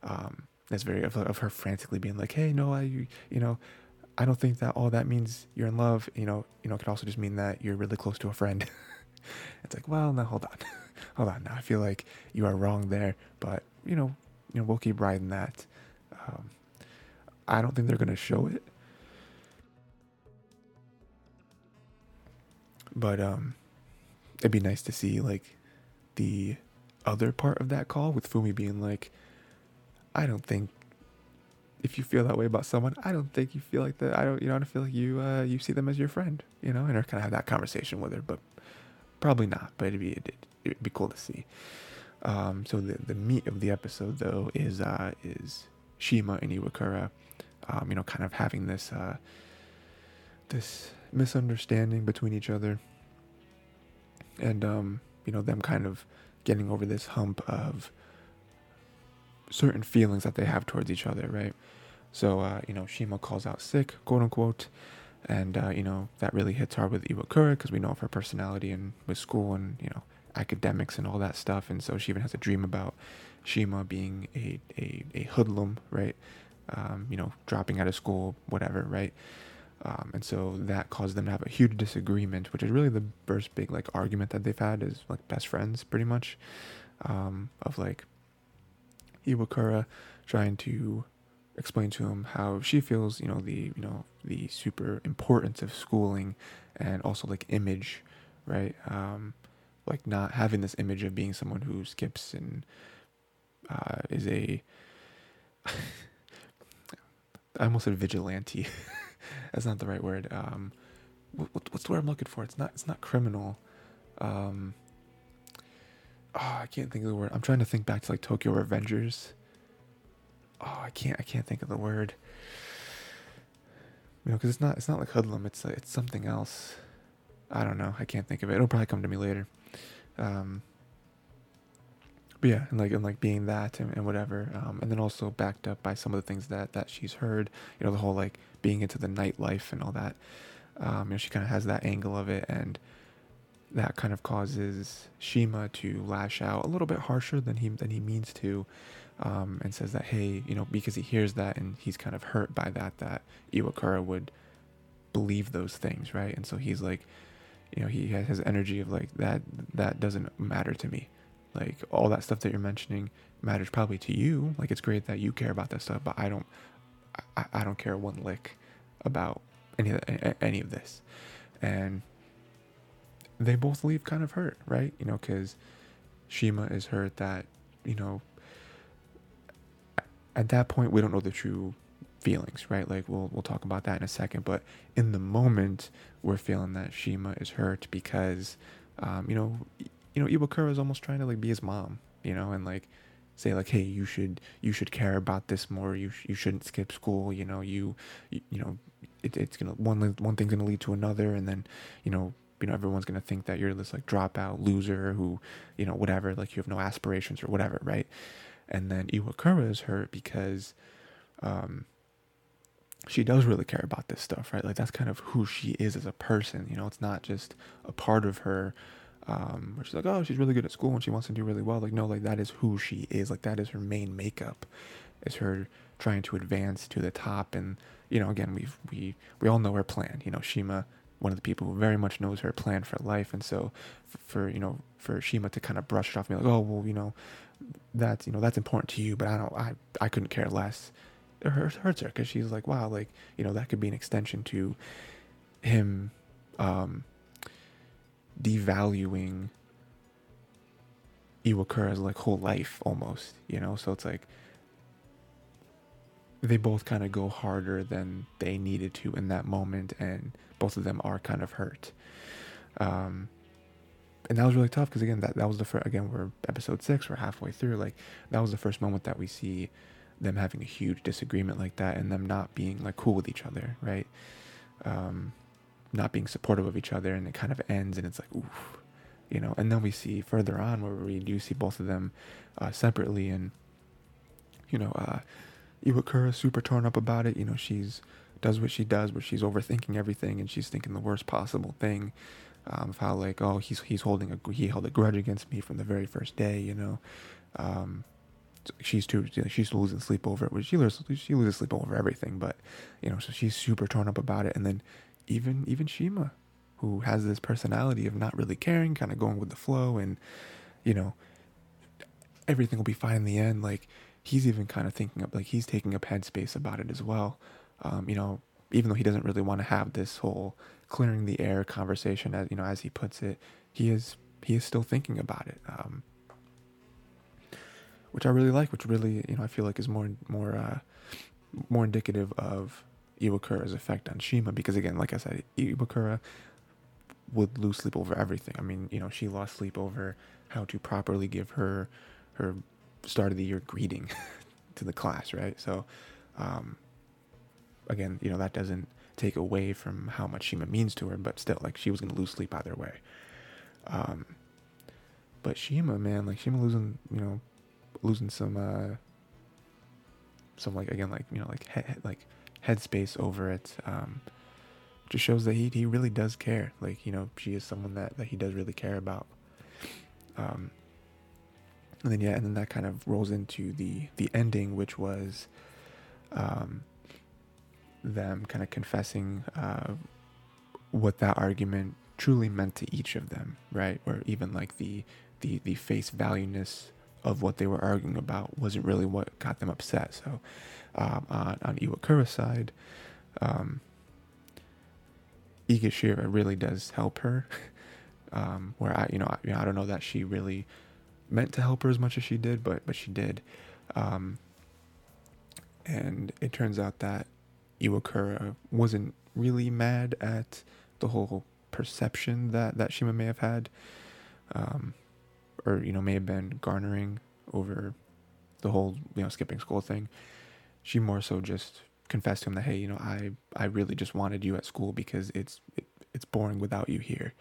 Um, that's very of, of her frantically being like, "Hey, no, I, you, you know, I don't think that all that means you're in love. You know, you know, it could also just mean that you're really close to a friend." [LAUGHS] it's like, well, now hold on, [LAUGHS] hold on. Now I feel like you are wrong there, but you know, you know, we'll keep riding that. Um, I don't think they're gonna show it, but um, it'd be nice to see like the other part of that call with Fumi being like I don't think if you feel that way about someone, I don't think you feel like that. I don't, you know, I don't feel like you, uh, you see them as your friend, you know, and I kind of have that conversation with her, but probably not. But it'd be, it'd, it'd be cool to see. Um, so the the meat of the episode though is uh is Shima and Iwakura, um, you know, kind of having this uh this misunderstanding between each other, and um, you know, them kind of getting over this hump of certain feelings that they have towards each other, right? So, uh, you know, Shima calls out sick, quote unquote, and uh, you know that really hits hard with Iwakura because we know of her personality and with school and you know academics and all that stuff, and so she even has a dream about Shima being a a, a hoodlum, right? Um, you know, dropping out of school, whatever, right? Um, and so that caused them to have a huge disagreement, which is really the first big like argument that they've had is like best friends, pretty much, um, of like Iwakura trying to explain to him how she feels, you know, the you know the super importance of schooling and also like image, right? Um, like not having this image of being someone who skips and uh, is a [LAUGHS] I almost said vigilante. [LAUGHS] That's not the right word. Um, what, what's the word I'm looking for? It's not. It's not criminal. Um, oh, I can't think of the word. I'm trying to think back to like Tokyo Revengers. Oh, I can't. I can't think of the word. You know, because it's not. It's not like hoodlum. It's like, it's something else. I don't know. I can't think of it. It'll probably come to me later. Um, but yeah, and like and like being that and, and whatever, um, and then also backed up by some of the things that that she's heard. You know, the whole like being into the nightlife and all that. Um, you know, she kind of has that angle of it, and that kind of causes Shima to lash out a little bit harsher than he than he means to, um, and says that hey, you know, because he hears that and he's kind of hurt by that, that Iwakura would believe those things, right? And so he's like, you know, he has his energy of like that that doesn't matter to me. Like all that stuff that you're mentioning matters probably to you. Like it's great that you care about that stuff but i don't i, I don't care one lick about any of any of this. And they both leave kind of hurt right you know because shima is hurt that you know at that point we don't know the true feelings right like we'll we'll talk about that in a second but in the moment we're feeling that shima is hurt because um, you know you know, Iwakura is almost trying to like be his mom, you know, and like say like, hey, you should you should care about this more. You sh- you shouldn't skip school. You know, you you, you know, it, it's gonna one one thing's gonna lead to another, and then you know you know everyone's gonna think that you're this like dropout loser who you know whatever like you have no aspirations or whatever, right? And then Iwakura is hurt because. Um, she does really care about this stuff, right? Like that's kind of who she is as a person. You know, it's not just a part of her um, where she's like, oh, she's really good at school and she wants to do really well. Like, no, like that is who she is. Like that is her main makeup, is her trying to advance to the top. And you know, again, we've we we all know her plan. You know, Shima, one of the people who very much knows her plan for life. And so, for, for you know, for Shima to kind of brush it off, be like, oh, well, you know, that's you know that's important to you, but I don't, I I couldn't care less. It hurts, hurts her because she's like, wow, like you know, that could be an extension to him. Um, devaluing Iwakura's like whole life almost, you know? So it's like they both kind of go harder than they needed to in that moment and both of them are kind of hurt. Um and that was really tough because again that, that was the first again we're episode six we're halfway through like that was the first moment that we see them having a huge disagreement like that and them not being like cool with each other right um not being supportive of each other and it kind of ends and it's like oof you know and then we see further on where we do see both of them uh, separately and you know uh Iwakura super torn up about it you know she's does what she does but she's overthinking everything and she's thinking the worst possible thing um, of how like oh he's he's holding a he held a grudge against me from the very first day you know um, she's too she's losing sleep over it she loses she loses sleep over everything but you know so she's super torn up about it and then even even Shima, who has this personality of not really caring, kind of going with the flow, and you know, everything will be fine in the end. Like he's even kind of thinking of like he's taking up headspace about it as well. Um, you know, even though he doesn't really want to have this whole clearing the air conversation, as you know, as he puts it, he is he is still thinking about it. Um, which I really like, which really you know I feel like is more more uh, more indicative of Iwakura's effect on Shima because again, like I said, Iwakura would lose sleep over everything. I mean, you know, she lost sleep over how to properly give her her start of the year greeting [LAUGHS] to the class, right? So, um, again, you know, that doesn't take away from how much Shima means to her, but still, like, she was going to lose sleep either way. Um, but Shima, man, like, Shima losing, you know, losing some, uh, some, like, again, like, you know, like, he- like, headspace over it, um, just shows that he, he really does care. Like, you know, she is someone that, that he does really care about. Um, and then yeah, and then that kind of rolls into the the ending, which was um, them kind of confessing uh, what that argument truly meant to each of them, right? Or even like the the the face valueness of what they were arguing about wasn't really what got them upset. So um, on on Iwakura's side, um, Egashira really does help her. [LAUGHS] um, where I you know I, you know I don't know that she really meant to help her as much as she did, but but she did. Um, and it turns out that Iwakura wasn't really mad at the whole perception that that Shima may have had, um, or you know may have been garnering over the whole you know skipping school thing. She more so just confessed to him that hey you know I I really just wanted you at school because it's it, it's boring without you here.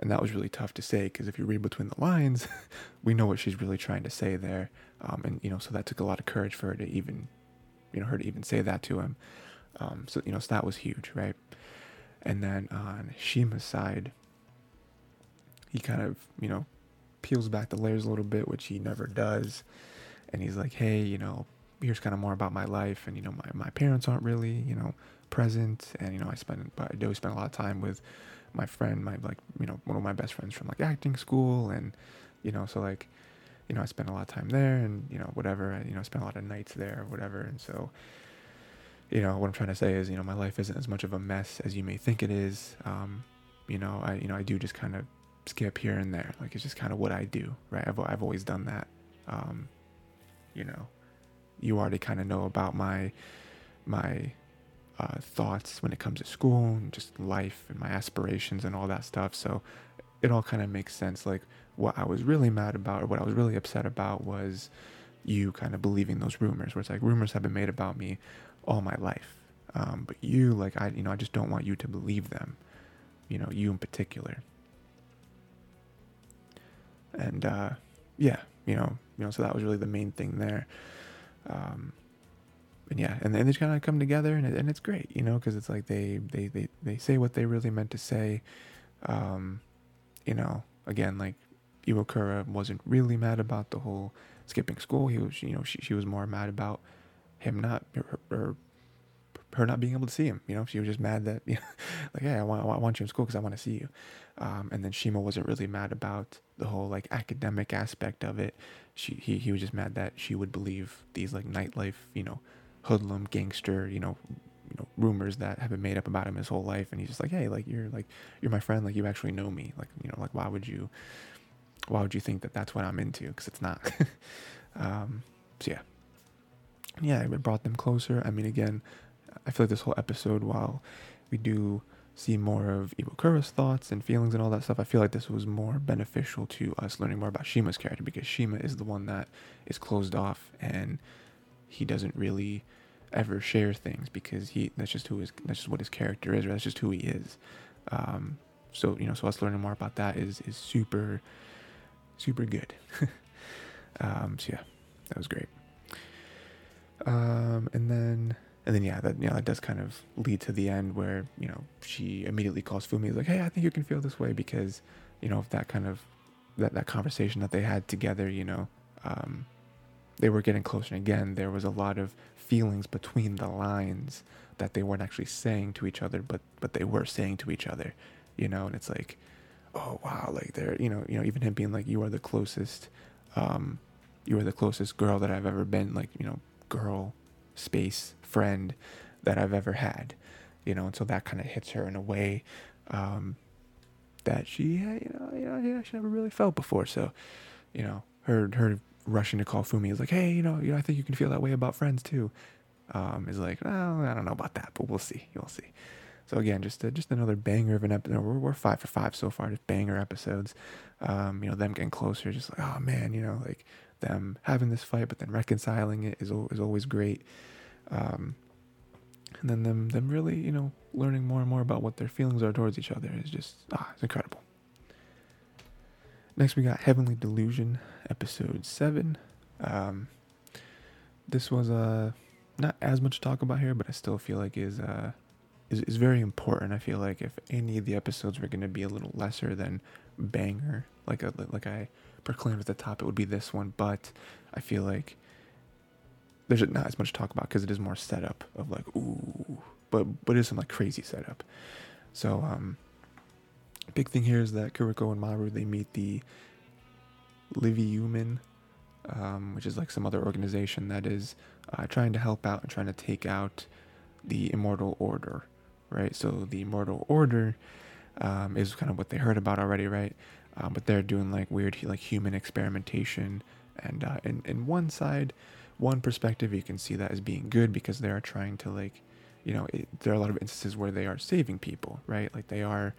And that was really tough to say because if you read between the lines, [LAUGHS] we know what she's really trying to say there. Um, and, you know, so that took a lot of courage for her to even, you know, her to even say that to him. Um, so, you know, so that was huge, right? And then on Shima's side, he kind of, you know, peels back the layers a little bit, which he never does. And he's like, hey, you know, here's kind of more about my life. And, you know, my, my parents aren't really, you know, present. And, you know, I spend, but I do spend a lot of time with, my friend, my like you know one of my best friends from like acting school, and you know so like you know I spent a lot of time there, and you know whatever, I, you know spent a lot of nights there, whatever, and so you know what I'm trying to say is you know my life isn't as much of a mess as you may think it is. Um, you know I you know I do just kind of skip here and there, like it's just kind of what I do, right? I've I've always done that. Um, you know, you already kind of know about my my uh, thoughts when it comes to school and just life and my aspirations and all that stuff. So it all kind of makes sense. Like what I was really mad about or what I was really upset about was you kind of believing those rumors where it's like rumors have been made about me all my life. Um, but you like I you know I just don't want you to believe them. You know, you in particular. And uh, yeah, you know, you know, so that was really the main thing there. Um, and yeah, and they just kind of come together, and it, and it's great, you know, because it's like they, they they they say what they really meant to say. Um, you know, again, like Iwakura wasn't really mad about the whole skipping school. He was, you know, she she was more mad about him not or, or her not being able to see him. You know, she was just mad that, [LAUGHS] you know, like, hey, I want, I want you in school because I want to see you. Um, and then Shima wasn't really mad about the whole like academic aspect of it. She, he, he was just mad that she would believe these like nightlife, you know, hoodlum gangster, you know, you know, rumors that have been made up about him his whole life. And he's just like, hey, like you're like you're my friend, like you actually know me, like you know, like why would you, why would you think that that's what I'm into? Because it's not. [LAUGHS] um, so yeah, yeah, it brought them closer. I mean, again, I feel like this whole episode, while we do see more of Iwakura's thoughts and feelings and all that stuff, I feel like this was more beneficial to us learning more about Shima's character because Shima is the one that is closed off and he doesn't really ever share things because he that's just who his that's just what his character is, or that's just who he is. Um, so you know, so us learning more about that is is super super good. [LAUGHS] um, so yeah, that was great. Um, and then and then yeah, that you know that does kind of lead to the end where you know she immediately calls Fumi like, hey, I think you can feel this way because you know if that kind of that that conversation that they had together, you know, um, they were getting closer. Again, there was a lot of feelings between the lines that they weren't actually saying to each other, but but they were saying to each other, you know. And it's like, oh wow, like they're you know you know even him being like, you are the closest, um, you are the closest girl that I've ever been, like you know, girl space friend that I've ever had, you know. And so that kind of hits her in a way. Um, that she, you know, you know, she never really felt before. So, you know, her her rushing to call Fumi is like, hey, you know, you know, I think you can feel that way about friends too. Um, is like, well, I don't know about that, but we'll see. You'll see. So again, just uh, just another banger of an episode. We're, we're five for five so far, just banger episodes. Um, you know, them getting closer, just like, oh man, you know, like them having this fight, but then reconciling it is is always great. Um, and then them them really, you know, learning more and more about what their feelings are towards each other is just ah, it's incredible. Next, we got Heavenly Delusion, episode seven. Um, this was uh, not as much talk about here, but I still feel like is uh, is is very important. I feel like if any of the episodes were going to be a little lesser than banger, like a like I proclaimed at the top, it would be this one. But I feel like there's not as much talk about because it is more setup of like ooh, but but it is some like crazy setup. So um, big thing here is that Kiriko and Maru they meet the Livyumin, um, which is like some other organization that is uh, trying to help out and trying to take out the Immortal Order, right? So the Immortal Order um, is kind of what they heard about already, right? Um, but they're doing like weird like human experimentation, and uh, in in one side, one perspective, you can see that as being good because they are trying to like, you know, it, there are a lot of instances where they are saving people, right? Like they are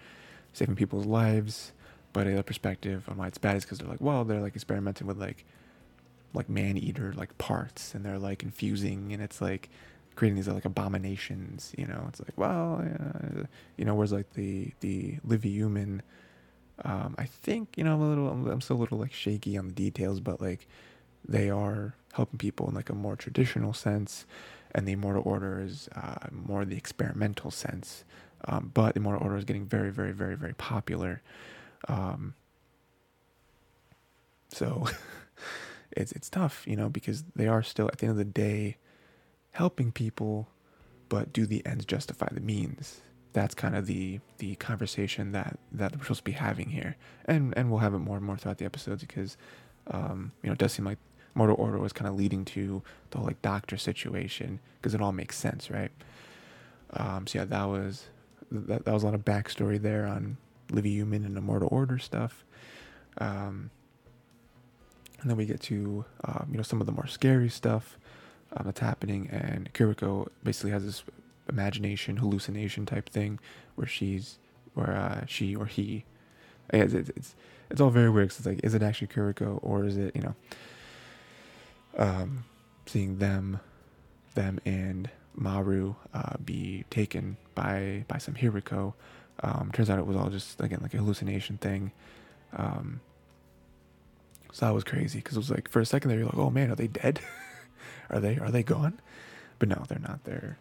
saving people's lives. But the perspective on why it's bad is because they're like, well, they're like experimenting with like, like man eater like parts, and they're like infusing, and it's like creating these like abominations. You know, it's like, well, uh, you know, whereas like the the Livyumin, um, I think you know I'm a little, I'm, I'm still a little like shaky on the details, but like they are helping people in like a more traditional sense, and the Immortal Order is uh, more the experimental sense. Um, but Immortal Order is getting very, very, very, very popular. Um, so [LAUGHS] it's it's tough, you know, because they are still at the end of the day helping people, but do the ends justify the means? That's kind of the the conversation that that we're supposed to be having here, and and we'll have it more and more throughout the episodes because, um, you know, it does seem like Mortal Order was kind of leading to the whole like doctor situation because it all makes sense, right? Um, so yeah, that was that, that was a lot of backstory there on Livyumin and Immortal Order stuff. Um, and then we get to um, you know some of the more scary stuff um, that's happening, and Kiriko basically has this imagination hallucination type thing where she's where uh, she or he it's, it's, it's all very weird. Cause it's like, is it actually Kiriko or is it you know, um, seeing them, them and Maru uh, be taken by by some Hiruko. Um, turns out it was all just again like a hallucination thing. Um, so that was crazy because it was like for a second there you're like, oh man, are they dead? [LAUGHS] are they are they gone? But no, they're not. They're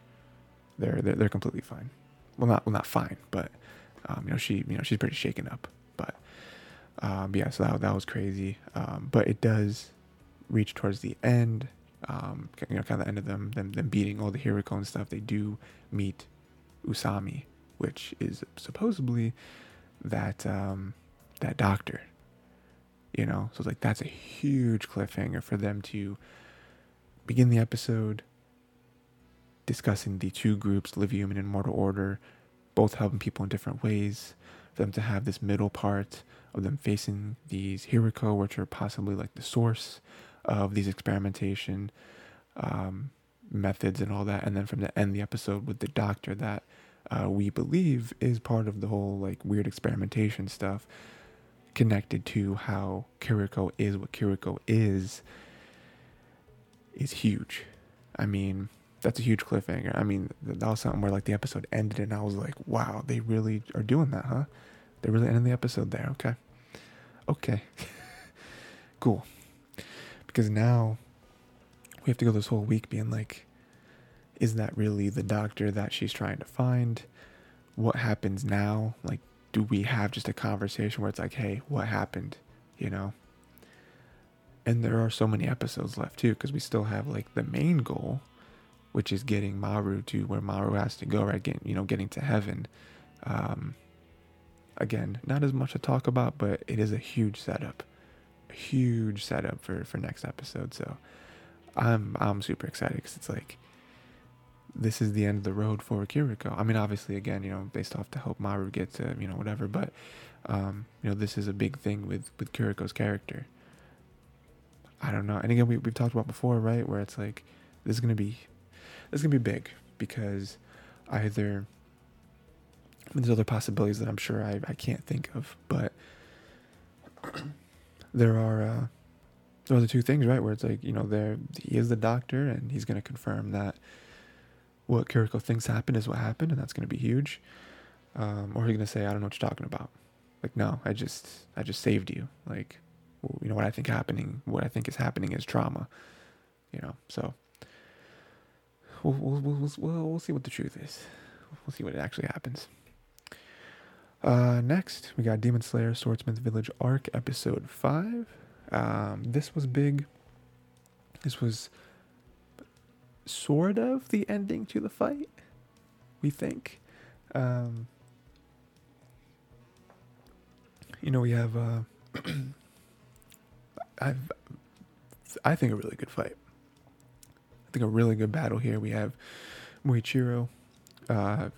they're they're, they're completely fine. Well, not well, not fine, but um, you know she you know she's pretty shaken up. But um, yeah, so that that was crazy. Um, but it does reach towards the end um, you know, kind of the end of them, them, them beating all the Hiruko and stuff, they do meet Usami, which is supposedly that um, that doctor. You know, so it's like that's a huge cliffhanger for them to begin the episode discussing the two groups, Livyumin and Mortal Order, both helping people in different ways. For them to have this middle part of them facing these Hiruko, which are possibly like the source of these experimentation um, methods and all that, and then from the end of the episode with the doctor that uh, we believe is part of the whole like weird experimentation stuff connected to how Kiriko is what Kiriko is is huge. I mean, that's a huge cliffhanger. I mean, that was something where like the episode ended and I was like, wow, they really are doing that, huh? They really ended the episode there. Okay. Okay. [LAUGHS] cool because now we have to go this whole week being like, is that really the doctor that she's trying to find? What happens now? Like, do we have just a conversation where it's like, hey, what happened? You know? And there are so many episodes left too, because we still have like the main goal, which is getting Maru to where Maru has to go, right? Getting, you know, getting to heaven. Um, again, not as much to talk about, but it is a huge setup huge setup for for next episode. So I'm I'm super excited because it's like this is the end of the road for Kiriko. I mean, obviously, again, you know, based off to help Maru get to you know whatever, but um, you know, this is a big thing with with Kiriko's character. I don't know. And again, we we've talked about before, right? Where it's like this is gonna be this is gonna be big because either there's other possibilities that I'm sure I, I can't think of, but [CLEARS THROAT] there are uh, there are the two things, right? Where it's like you know there he is the doctor and he's gonna confirm that what Kiriko thinks happened is what happened, and that's gonna be huge. Um, or he's gonna say I don't know what you're talking about. Like no, I just I just saved you. Like you know what I think happening, what I think is happening is trauma. You know, so we'll we'll we'll we'll, we'll see what the truth is. We'll see what actually happens. Uh, next, we got Demon Slayer Swordsmith Village Arc, Episode 5. Um, this was big. This was sort of the ending to the fight, we think. Um, you know, we have, uh, [CLEARS THROAT] I've, I think a really good fight. I think a really good battle here. We have Muichiro, uh,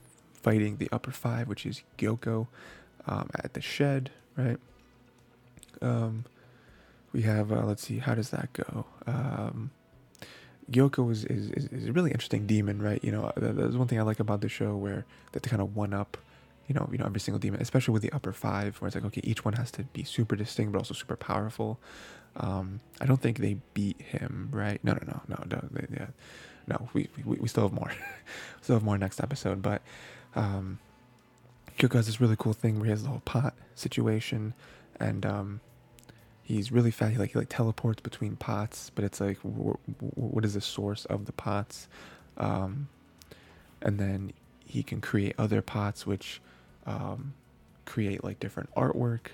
fighting the upper five, which is Gyoko, um, at the shed, right? Um, we have, uh, let's see, how does that go? Um, Gyoko is, is, is, a really interesting demon, right? You know, there's one thing I like about the show where they kind of one up, you know, you know, every single demon, especially with the upper five, where it's like, okay, each one has to be super distinct, but also super powerful. Um, I don't think they beat him, right? No, no, no, no, no, they, yeah, no. We, we we still have more, [LAUGHS] still have more next episode, but um, Gyoko has this really cool thing where he has the whole pot situation, and um, he's really fast. He like he like teleports between pots, but it's like wh- wh- what is the source of the pots? Um, and then he can create other pots which um, create like different artwork.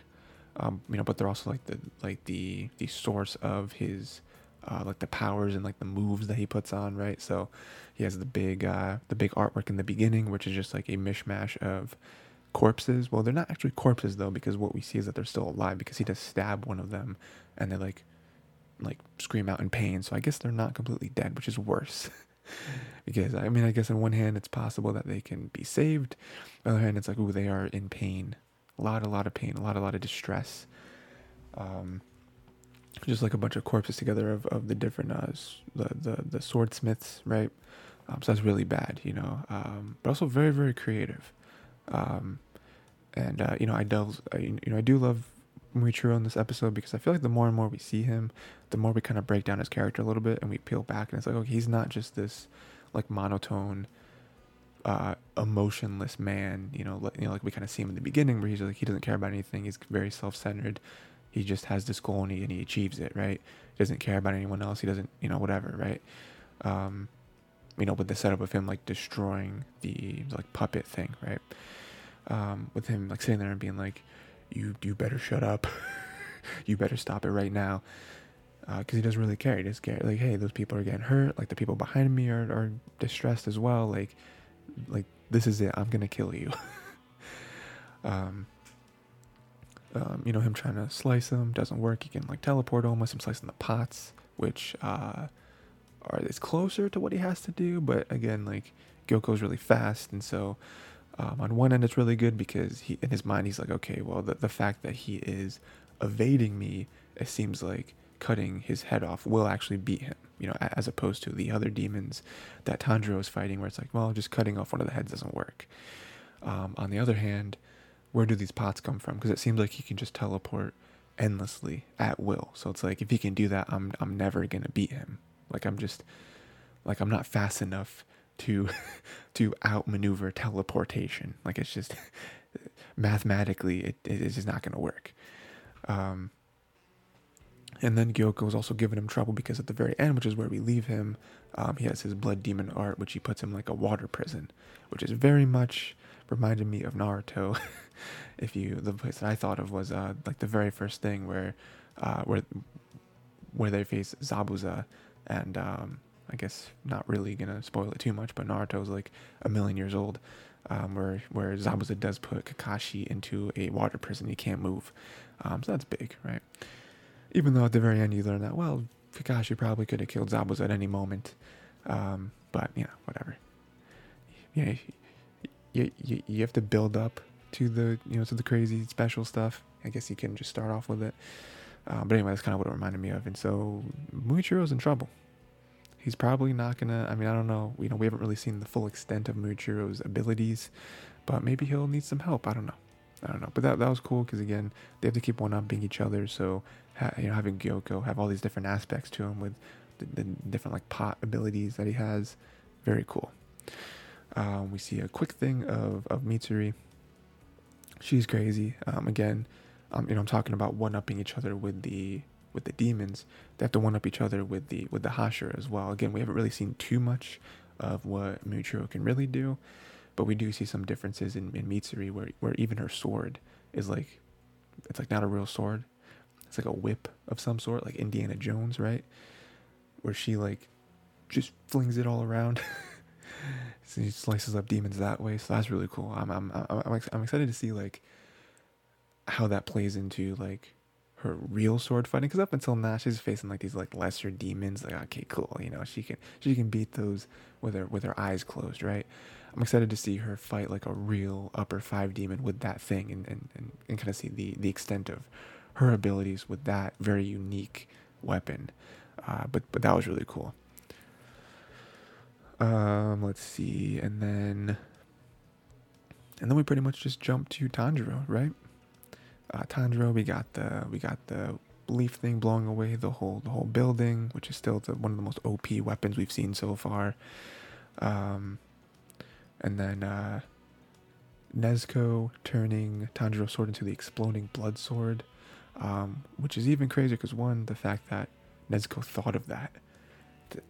Um, you know, but they're also like the like the the source of his uh, like the powers and like the moves that he puts on, right? So he has the big uh, the big artwork in the beginning, which is just like a mishmash of corpses. Well, they're not actually corpses though, because what we see is that they're still alive because he does stab one of them, and they like like scream out in pain. So I guess they're not completely dead, which is worse. [LAUGHS] because I mean, I guess on one hand it's possible that they can be saved. On the other hand, it's like, ooh, they are in pain, a lot, a lot of pain, a lot, a lot of distress. Um, just like a bunch of corpses together of, of the different uh, the, the the swordsmiths, right? Um, so that's really bad, you know. Um, but also very very creative, um, and uh, you know I delve, you know I do love Muichiro in this episode because I feel like the more and more we see him, the more we kind of break down his character a little bit and we peel back and it's like okay he's not just this like monotone uh, emotionless man. You know, like, you know, like we kind of see him in the beginning, where he's like he doesn't care about anything. He's very self-centered he just has this goal and he, and he achieves it, right? He doesn't care about anyone else. He doesn't, you know, whatever, right? Um, you know, with the setup of him like destroying the like puppet thing, right? Um, with him like sitting there and being like, "You you better shut up, [LAUGHS] you better stop it right now," because uh, he doesn't really care. He just care like, "Hey, those people are getting hurt. Like the people behind me are are distressed as well. Like, like this is it. I'm gonna kill you." [LAUGHS] um, um, you know, him trying to slice them doesn't work. He can like teleport almost. Him slicing the pots, which uh, are is closer to what he has to do, but again, like Gyoko's really fast, and so um, on one end it's really good because he in his mind he's like, okay, well the the fact that he is evading me, it seems like cutting his head off will actually beat him. You know, as opposed to the other demons that Tanjiro is fighting, where it's like, well, just cutting off one of the heads doesn't work. Um, on the other hand, where do these pots come from? Because it seems like he can just teleport endlessly at will. So it's like if he can do that, I'm I'm never gonna beat him. Like I'm just like I'm not fast enough to [LAUGHS] to outmaneuver teleportation. Like it's just [LAUGHS] mathematically it, it is just not gonna work. Um, and then Gyoko is also giving him trouble because at the very end, which is where we leave him, um, he has his blood demon art, which he puts him like a water prison, which is very much reminded me of Naruto. [LAUGHS] if you, the place that I thought of was uh, like the very first thing where, uh, where, where they face Zabuza, and um, I guess not really gonna spoil it too much, but Naruto's like a million years old, um, where where Zabuza does put Kakashi into a water prison, he can't move, um, so that's big, right? Even though at the very end you learn that well, Kakashi probably could have killed Zabuza at any moment, um, but you know whatever. Yeah, you, you you have to build up to the you know to the crazy special stuff. I guess you can just start off with it. Uh, but anyway, that's kind of what it reminded me of. And so Muichiro's in trouble. He's probably not gonna. I mean, I don't know. You know, we haven't really seen the full extent of Muichiro's abilities, but maybe he'll need some help. I don't know. I don't know. But that that was cool because again, they have to keep one upping each other. So ha- you know, having Gyoko have all these different aspects to him with the, the different like pot abilities that he has, very cool. Um, we see a quick thing of of Mitsuri. She's crazy. Um, again, um, you know, I'm talking about one upping each other with the with the demons. They have to one up each other with the with the Hashira as well. Again, we haven't really seen too much of what Muichiro can really do, but we do see some differences in, in Mitsuri where where even her sword is like it's like not a real sword. It's like a whip of some sort, like Indiana Jones, right? Where she like just flings it all around. [LAUGHS] so she slices up demons that way. So that's really cool. I'm I'm I'm, I'm excited to see like how that plays into like her real sword fighting because up until now she's facing like these like lesser demons like okay cool you know she can she can beat those with her with her eyes closed right i'm excited to see her fight like a real upper five demon with that thing and and, and, and kind of see the the extent of her abilities with that very unique weapon uh, but but that was really cool um let's see and then and then we pretty much just jump to tanjiro right uh, Tanjiro. We got the we got the leaf thing blowing away the whole the whole building, which is still the, one of the most OP weapons we've seen so far. Um, and then uh, Nezuko turning Tanjiro's sword into the exploding blood sword, um, which is even crazier because one, the fact that Nezuko thought of that,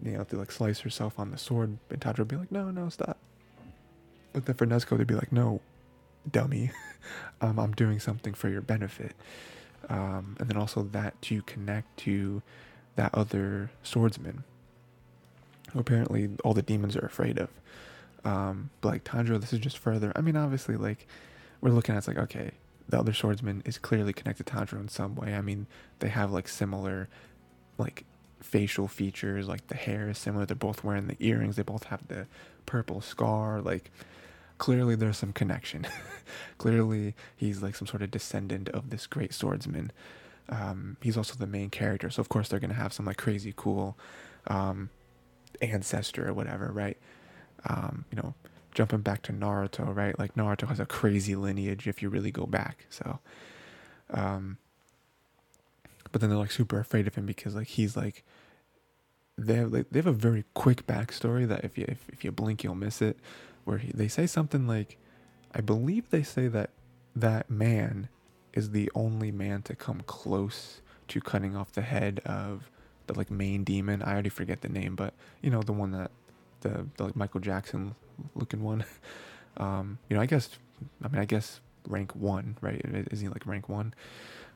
you know, to like slice herself on the sword, and Tanjiro would be like, no, no, stop. But then for Nezuko, they'd be like, no, dummy. [LAUGHS] um, I'm doing something for your benefit. Um, and then also that to connect to that other swordsman who apparently all the demons are afraid of. Um, but like Tanjiro, this is just further. I mean, obviously, like we're looking at it's like okay, the other swordsman is clearly connected to Tanjiro in some way. I mean, they have like similar, like facial features. Like the hair is similar. They're both wearing the earrings. They both have the purple scar. Like clearly there's some connection. [LAUGHS] clearly he's like some sort of descendant of this great swordsman. Um, he's also the main character, so of course they're gonna have some like crazy cool um, ancestor or whatever, right? Um, you know, jumping back to Naruto, right? Like Naruto has a crazy lineage if you really go back. So, um, but then they're like super afraid of him because like he's like they have like they have a very quick backstory that if you if, if you blink you'll miss it where he, they say something like, I believe they say that that man is the only man to come close to cutting off the head of the like main demon. I already forget the name, but you know the one that the, the like Michael Jackson looking one. [LAUGHS] Um, you know, I guess I mean I guess rank one, right? Is he like rank one?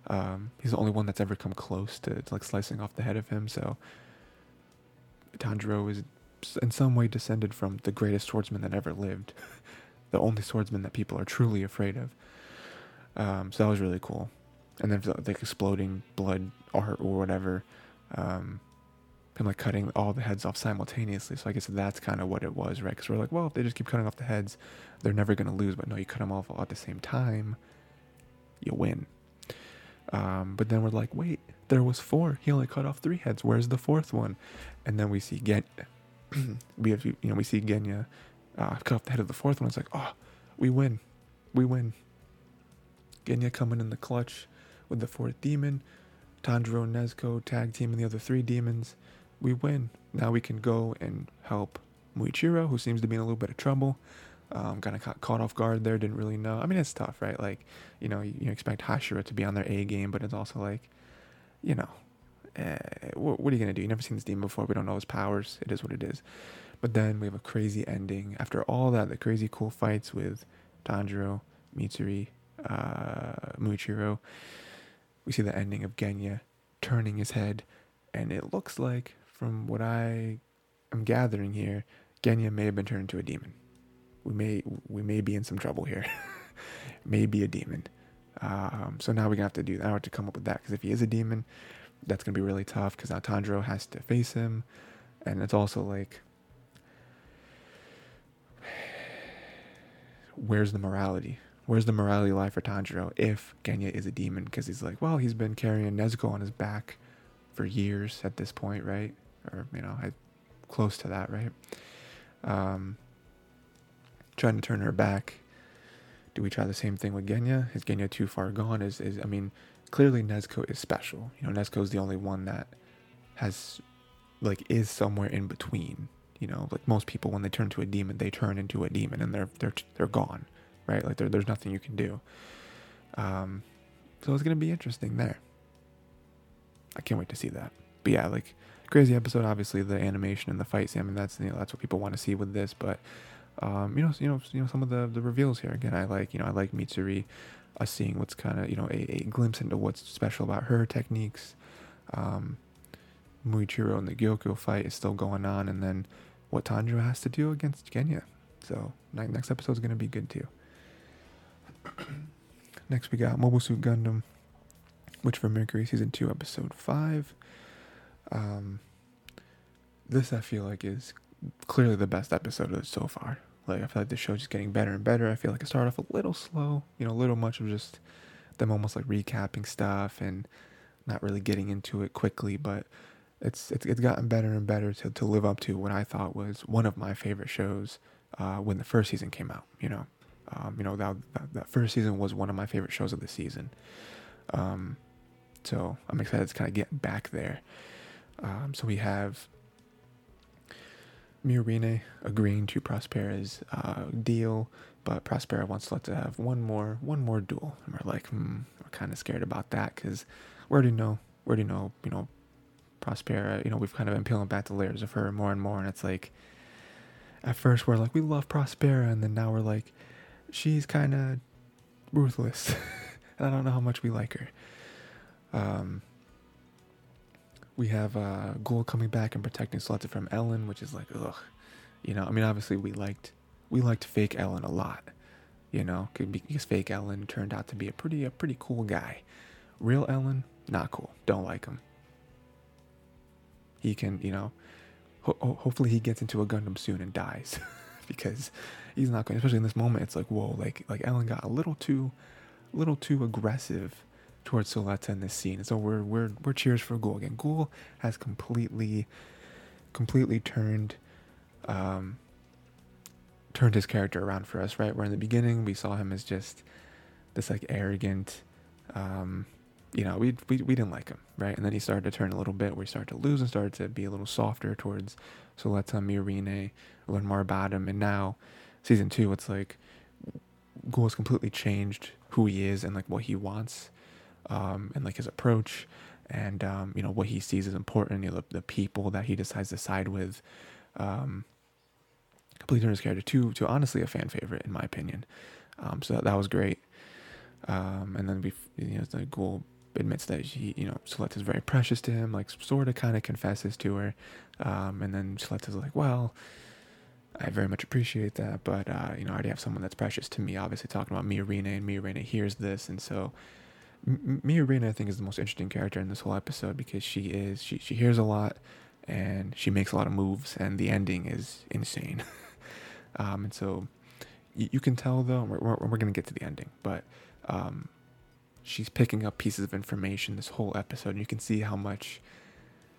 Um, he's the only one that's ever come close to, to like slicing off the head of him. So Tanjiro is in some way descended from the greatest swordsman that ever lived, [LAUGHS] the only swordsman that people are truly afraid of. Um, so that was really cool. And then like exploding blood art or whatever, um, like cutting all the heads off simultaneously. So I guess that's kind of what it was, right? Because we're like, well, if they just keep cutting off the heads, they're never gonna lose. But no, you cut them off all at the same time, you win. Um, but then we're like, wait, there was four. He only cut off three heads. Where's the fourth one? And then we see Gen- [CLEARS THROAT] we have you know we see Genya uh, cut off the head of the fourth one. It's like oh, we win, we win. Genya coming in the clutch with the fourth demon. Tanjiro and Nezuko tag team and the other three demons. We win. Now we can go and help Muichiro, who seems to be in a little bit of trouble. Um, kind of caught off guard there. Didn't really know. I mean, it's tough, right? Like, you know, you, you expect Hashira to be on their A game, but it's also like, you know, uh, what, what, are you gonna do? You never seen this demon before. We don't know his powers. It is what it is. But then we have a crazy ending. After all that, the crazy cool fights with Tanjiro, Mitsuri, uh, Muichiro, we see the ending of Genya turning his head, and it looks like, from what I am gathering here, Genya may have been turned into a demon. We may we may be in some trouble here. [LAUGHS] Maybe a demon. Um, so now we're gonna have to do that. I have to come up with that because if he is a demon, that's gonna be really tough because now Tanjiro has to face him, and it's also like, [SIGHS] where's the morality? where's the morality lie for Tanjiro if Genya is a demon? Because he's like, well, he's been carrying Nezuko on his back for years at this point, right? Or you know, I, close to that, right? Um, trying to turn her back. Do we try the same thing with Genya? Is Genya too far gone? Is is I mean, clearly Nezuko is special. You know, Nezuko is the only one that has like is somewhere in between. You know, like most people when they turn to a demon, they turn into a demon and they're they're they're gone, right? Like there, there's nothing you can do. Um, so it's gonna be interesting there. I can't wait to see that. But yeah, like crazy episode. Obviously, the animation and the fight. I mean, that's you know that's what people want to see with this. But um, you know, you know, you know, some of the the reveals here. Again, I like you know I like Mitsuri, us seeing what's kind of you know a, a glimpse into what's special about her techniques. Um, Muichiro and the Gyoko fight is still going on, and then what Tanjiro has to do against Genya. So next episode is gonna be good too. [CLEARS THROAT] next we got Mobile Suit Gundam Witch from Mercury season two, episode five. Um, this I feel like is clearly the best episode of it so far. Like I feel like the show's just getting better and better. I feel like it started off a little slow, you know, a little much of just them almost like recapping stuff and not really getting into it quickly, but it's it's, it's gotten better and better to, to live up to what I thought was one of my favorite shows uh, when the first season came out. You know, um, you know that, that, that first season was one of my favorite shows of the season. Um, so I'm excited to kind of get back there. Um, so we have Miorine agreeing to Prospera's uh, deal, but Prospera wants to let to have one more one more duel, and we're like, hmm, we're kind of scared about that because we already know, we already know, you know, Prospera. You know, we've kind of been peeling back the layers of her more and more, and it's like, at first we're like, we love Prospera, and then now we're like, she's kind of ruthless, [LAUGHS] and I don't know how much we like her. Um, we have uh, Guel coming back and protecting Suletta from Elan, which is like, ugh. You know, I mean, obviously we liked we liked fake Elan a lot. You know, because fake Elan turned out to be a pretty a pretty cool guy. Real Elan, not cool. Don't like him. He can, you know, ho- hopefully he gets into a Gundam soon and dies, [LAUGHS] because he's not going. Especially in this moment, it's like, whoa, like like Elan got a little too, little too aggressive towards Suletta in this scene. so we're we're we're cheers for Guel again. Guel has completely completely turned um turned his character around for us, right? Where in the beginning we saw him as just this like arrogant um you know, we, we we didn't like him, right? And then he started to turn a little bit. We started to lose and started to be a little softer towards Suletta, Miorine, learn more about him. And now, season two, it's like has completely changed who he is and like what he wants um, and like his approach and um, you know what he sees as important, you know, the, the people that he decides to side with. Um, completely turned his character to to honestly a fan favorite in my opinion. Um, so that, that was great. Um, and then we, you know, the Guel admits that he, you know, Suletta is very precious to him, like sort of kind of confesses to her. Um, and then Suletta is like, well, I very much appreciate that, but, uh, you know, I already have someone that's precious to me, obviously talking about Miorine, and Miorine hears this. And so Miorine, I think, is the most interesting character in this whole episode because she is she she hears a lot and she makes a lot of moves, and the ending is insane. [LAUGHS] um, and so you, you, can tell though, we're we're, we're gonna get to the ending, but um, she's picking up pieces of information this whole episode, and you can see how much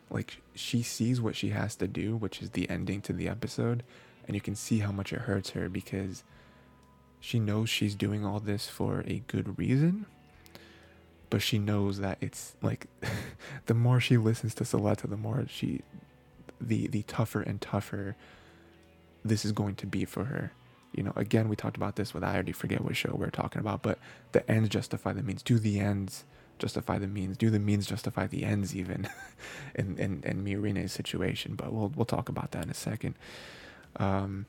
like she sees what she has to do, which is the ending to the episode, and you can see how much it hurts her because she knows she's doing all this for a good reason but she knows that it's like [LAUGHS] the more she listens to Suletta, the more she the the tougher and tougher this is going to be for her. You know, again, we talked about this with I already forget what show we are talking about, but the ends justify the means. Do the ends justify the means? Do the means justify the ends even [LAUGHS] in in, in Miorine's situation? But we'll we'll talk about that in a second. Um,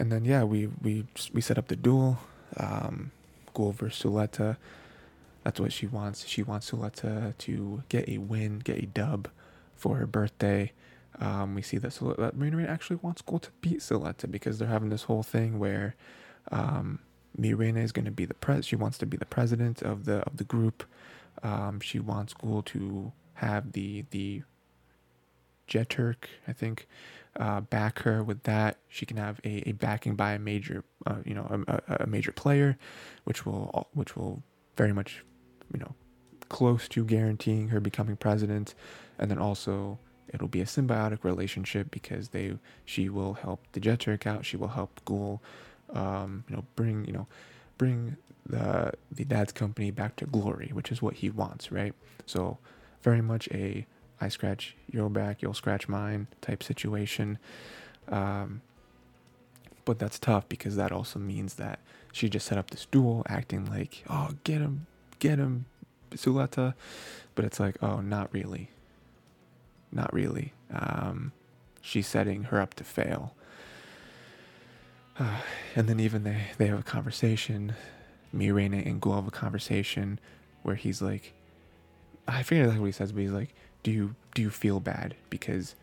and then yeah, we we we set up the duel. Um, go over Suletta. That's what she wants. She wants Suletta to get a win, get a dub for her birthday. Um, we see that, that Miorine actually wants Guel to beat Suletta because they're having this whole thing where um, Miorine is going to be the pres. She wants to be the president of the of the group. Um, she wants Guel to have the the Jeturk, I think, uh, back her with that. She can have a, a backing by a major, uh, you know, a, a, major player, which will which will very much, you know, close to guaranteeing her becoming president, and then also it'll be a symbiotic relationship because they she will help the Jeturk out. She will help Guel, um, you know, bring you know, bring the the dad's company back to glory, which is what he wants, right? So very much a I scratch your back, you'll scratch mine type situation. Um, but that's tough because that also means that she just set up this duel acting like, oh, get him, get him, Suletta. But it's like, oh, not really. Not really. Um, she's setting her up to fail. Uh, [SIGHS] and then even they, they have a conversation. Miorine and Guel have a conversation where he's like, I forget exactly what he says, but he's like, do you do you feel bad because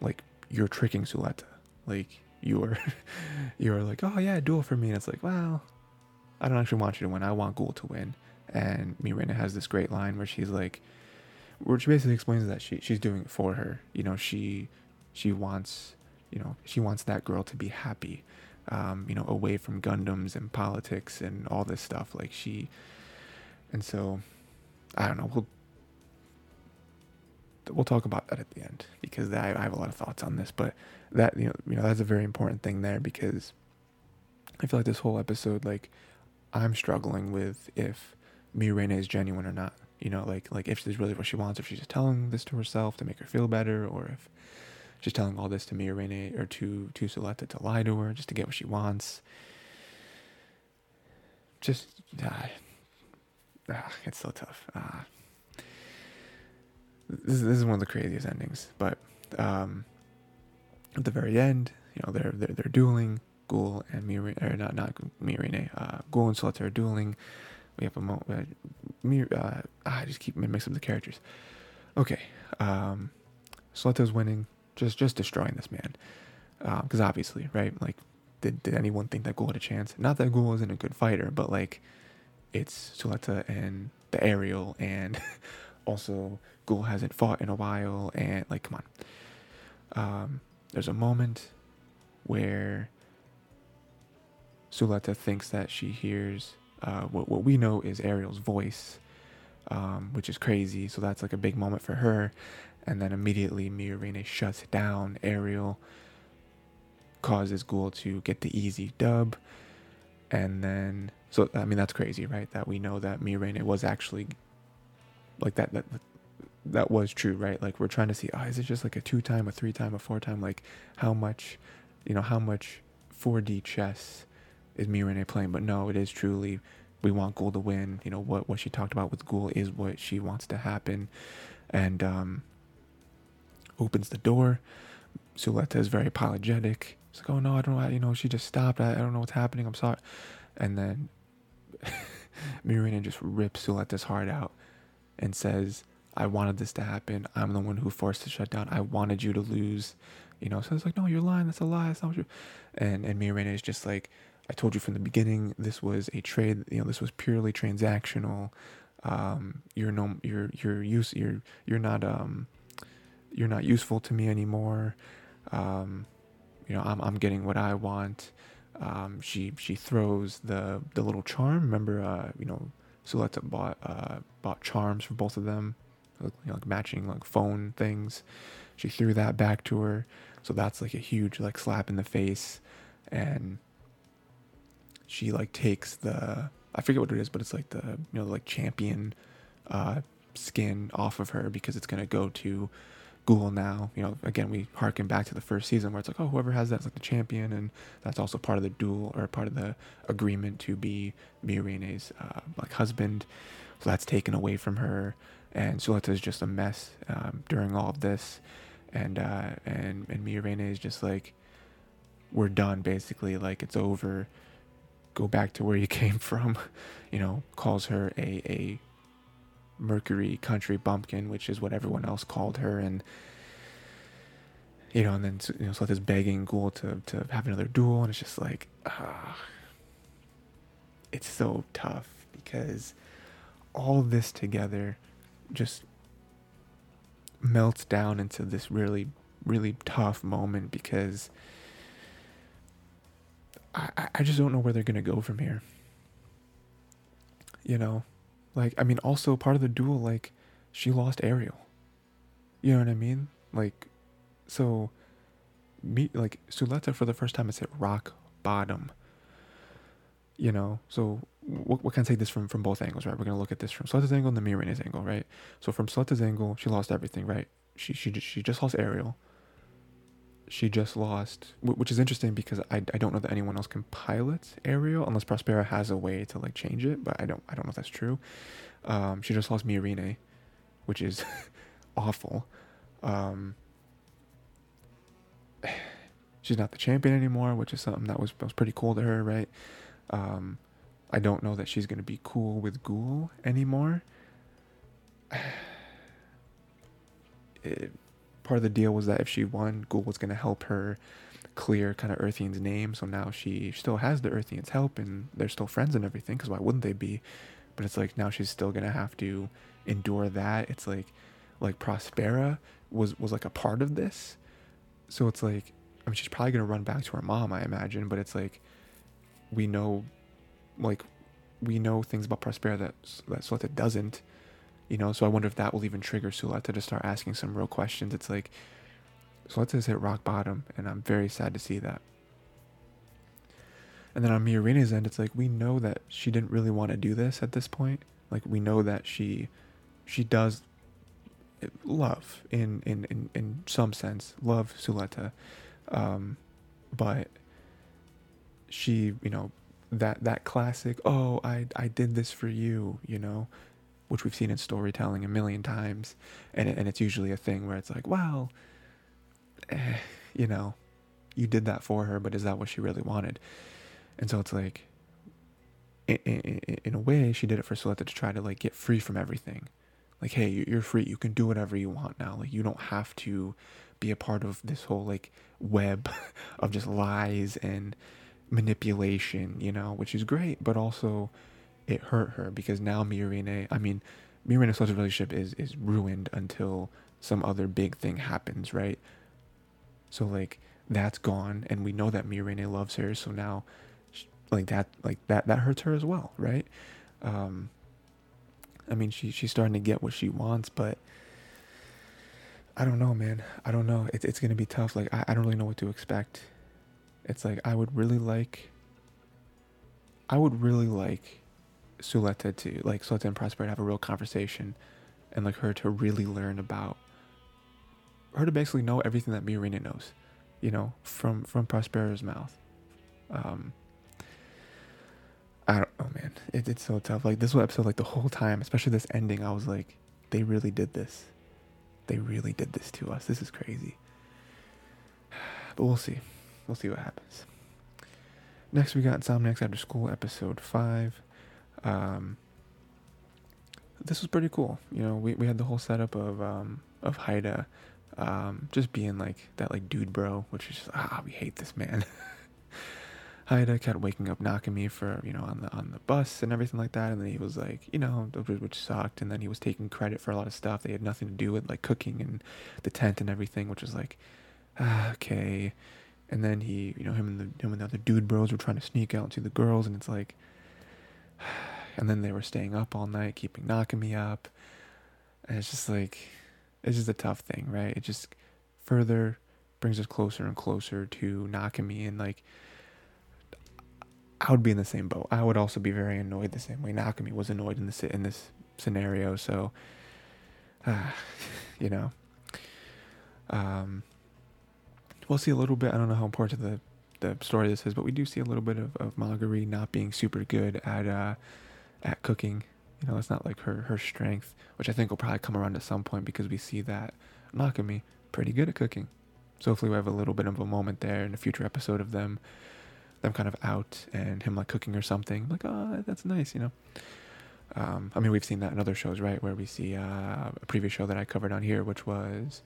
like you're tricking Suletta? Like you're [LAUGHS] you're like, oh yeah, duel for me. And it's like, well, I don't actually want you to win. I want Guel to win. And Miorine has this great line where she's like, where she basically explains that she she's doing it for her. You know, she she wants you know she wants that girl to be happy. Um, you know, away from Gundams and politics and all this stuff. Like she, and so I don't know. We'll we'll talk about that at the end because I, have a lot of thoughts on this. But that you know you know that's a very important thing there because I feel like this whole episode like I'm struggling with if Miorine is genuine or not. You know, like like if is really what she wants, if she's just telling this to herself to make her feel better, or if she's telling all this to Miorine or to to Suletta to lie to her just to get what she wants. Just uh, ah, it's so tough. Uh, this, this is one of the craziest endings. But um, at the very end, you know, they're they're, they're dueling. Guel and Miri, or not not Miorine, uh, Guel and Suletta are dueling. We have a moment. Uh, Mir, uh, I just keep mixing up the characters. Okay, um, Suletta's winning, just just destroying this man. Because um, obviously, right? Like, did did anyone think that Guel had a chance? Not that Guel isn't a good fighter, but like, it's Suletta and the aerial and [LAUGHS] also Guel hasn't fought in a while, and like, come on. Um, there's a moment where Suletta thinks that she hears uh, what what we know is Aerial's voice, um, which is crazy. So that's like a big moment for her, and then immediately Miorine shuts down Aerial, causes Guel to get the easy dub, and then so I mean that's crazy, right? That we know that Miorine was actually like that that that was true, right? Like we're trying to see, oh, is it just like a two time, a three time, a four time? Like how much, you know, how much 4D chess is Miorine playing? But no, it is truly we want Guel to win. You know what what she talked about with Guel is what she wants to happen, and um, opens the door. Suletta is very apologetic. She's like, oh no, I don't know. You know, she just stopped. I, I don't know what's happening. I'm sorry. And then [LAUGHS] Miorine just rips Suletta's heart out and says, I wanted this to happen. I'm the one who forced the shutdown. I wanted you to lose. You know, so it's like, no, you're lying. That's a lie. That's not you and and Miorine is just like, I told you from the beginning, this was a trade, you know, this was purely transactional. Um, you're no you're you're use you're you're not um you're not useful to me anymore. Um, you know, I'm I'm getting what I want. Um, she she throws the the little charm. Remember, uh, you know, Suletta bought uh, bought charms for both of them, you know, like matching like phone things. She threw that back to her, so that's like a huge like slap in the face, and she like takes the I forget what it is, but it's like the you know like champion uh, skin off of her because it's gonna go to Guel now. You know, again, we harken back to the first season where it's like, oh, whoever has that's like the champion, and that's also part of the duel or part of the agreement to be Miorine's uh, like husband. So that's taken away from her, and Suletta is just a mess um, during all of this, and uh, and and Miorine is just like, we're done basically, like it's over. Go back to where you [LAUGHS] came from, you know. Calls her a a Mercury Country Bumpkin, which is what everyone else called her, and you know, and then you know, Seth is begging Guel to to have another duel, and it's just like, ah, uh, it's so tough because all this together just melts down into this really really tough moment because I, I just don't know where they're gonna go from here. You know, like I mean, also part of the duel, like she lost Aerial. You know what I mean? Like, so me like Suletta for the first time has hit rock bottom. You know, so what we can take this from from both angles, right? We're gonna look at this from Suletta's angle and the Miorine's angle, right? So from Suletta's angle, she lost everything, right? She she she just lost Aerial. She just lost, which is interesting because I, I don't know that anyone else can pilot Aerial unless Prospera has a way to like change it, but I don't I don't know if that's true. Um, she just lost Miorine, which is [LAUGHS] awful. Um, [SIGHS] she's not the champion anymore, which is something that was was pretty cool to her, right? Um, I don't know that she's gonna be cool with Guel anymore. [SIGHS] It, part of the deal was that if she won, Guel was gonna help her clear kind of Earthian's name. So now she still has the Earthian's help, and they're still friends and everything. Because why wouldn't they be? But it's like now she's still gonna have to endure that. It's like like Prospera was was like a part of this. So it's like I mean she's probably gonna run back to her mom, I imagine, but it's like we know like we know things about Prospera that that Suletta doesn't, you know. So I wonder if that will even trigger Suletta to start asking some real questions. It's like Suletta's hit rock bottom, and I'm very sad to see that. And then on Miorine's end, it's like we know that she didn't really want to do this at this point. Like we know that she she does love in in in, in some sense love Suletta, um, but she you know that that classic oh I I did this for you you know which we've seen in storytelling a million times and and it's usually a thing where it's like well eh, you know you did that for her but is that what she really wanted? And so it's like in, in, in a way she did it for Suletta to try to like get free from everything. Like hey you're free. You can do whatever you want now. Like you don't have to be a part of this whole like web [LAUGHS] of just lies and manipulation, you know, which is great, but also it hurt her because now Miorine, I mean, Miorine Suletta's relationship is is ruined until some other big thing happens, right? So like that's gone, and we know that Miorine loves her, so now like that like that that hurts her as well, right? Um, I mean, she she's starting to get what she wants, but I don't know, man. I don't know. It's it's gonna be tough. Like I, I don't really know what to expect it's like I would really like I would really like Suletta to like Suletta and Prospera to have a real conversation and like her to really learn about her to basically know everything that Miorine knows, you know, from from Prospera's mouth. Um I don't know, man. It, it's so tough. Like this whole episode, like the whole time, especially this ending, I was like, they really did this. They really did this to us. This is crazy. [SIGHS] But we'll see we'll see what happens. Next, we got Insomniacs After School, episode five. Um, this was pretty cool. You know, we, we had the whole setup of um, of Haida um, just being like that like dude bro, which is just, ah we hate this man. [LAUGHS] Haida kept waking up Nakami for you know on the on the bus and everything like that, and then he was like you know which sucked, and then he was taking credit for a lot of stuff they had nothing to do with like cooking and the tent and everything, which was like ah, okay. And then he, you know, him and the him and the other dude bros were trying to sneak out to the girls, and it's like, [SIGHS] and then they were staying up all night, keeping Nakami up, and it's just like, it's just a tough thing, right? It just further brings us closer and closer to Nakami, and like, I would be in the same boat. I would also be very annoyed the same way Nakami was annoyed in this in this scenario. So, uh, [SIGHS] you know, um, we'll see a little bit. I don't know how important the the story this is, but we do see a little bit of, of Magari not being super good at uh, at cooking. You know, it's not like her her strength, which I think will probably come around at some point because we see that Nakami pretty good at cooking. So hopefully we have a little bit of a moment there in a future episode of them them kind of out and him like cooking or something. Like, oh, that's nice, you know. Um, I mean, we've seen that in other shows, right? Where we see uh, a previous show that I covered on here, which was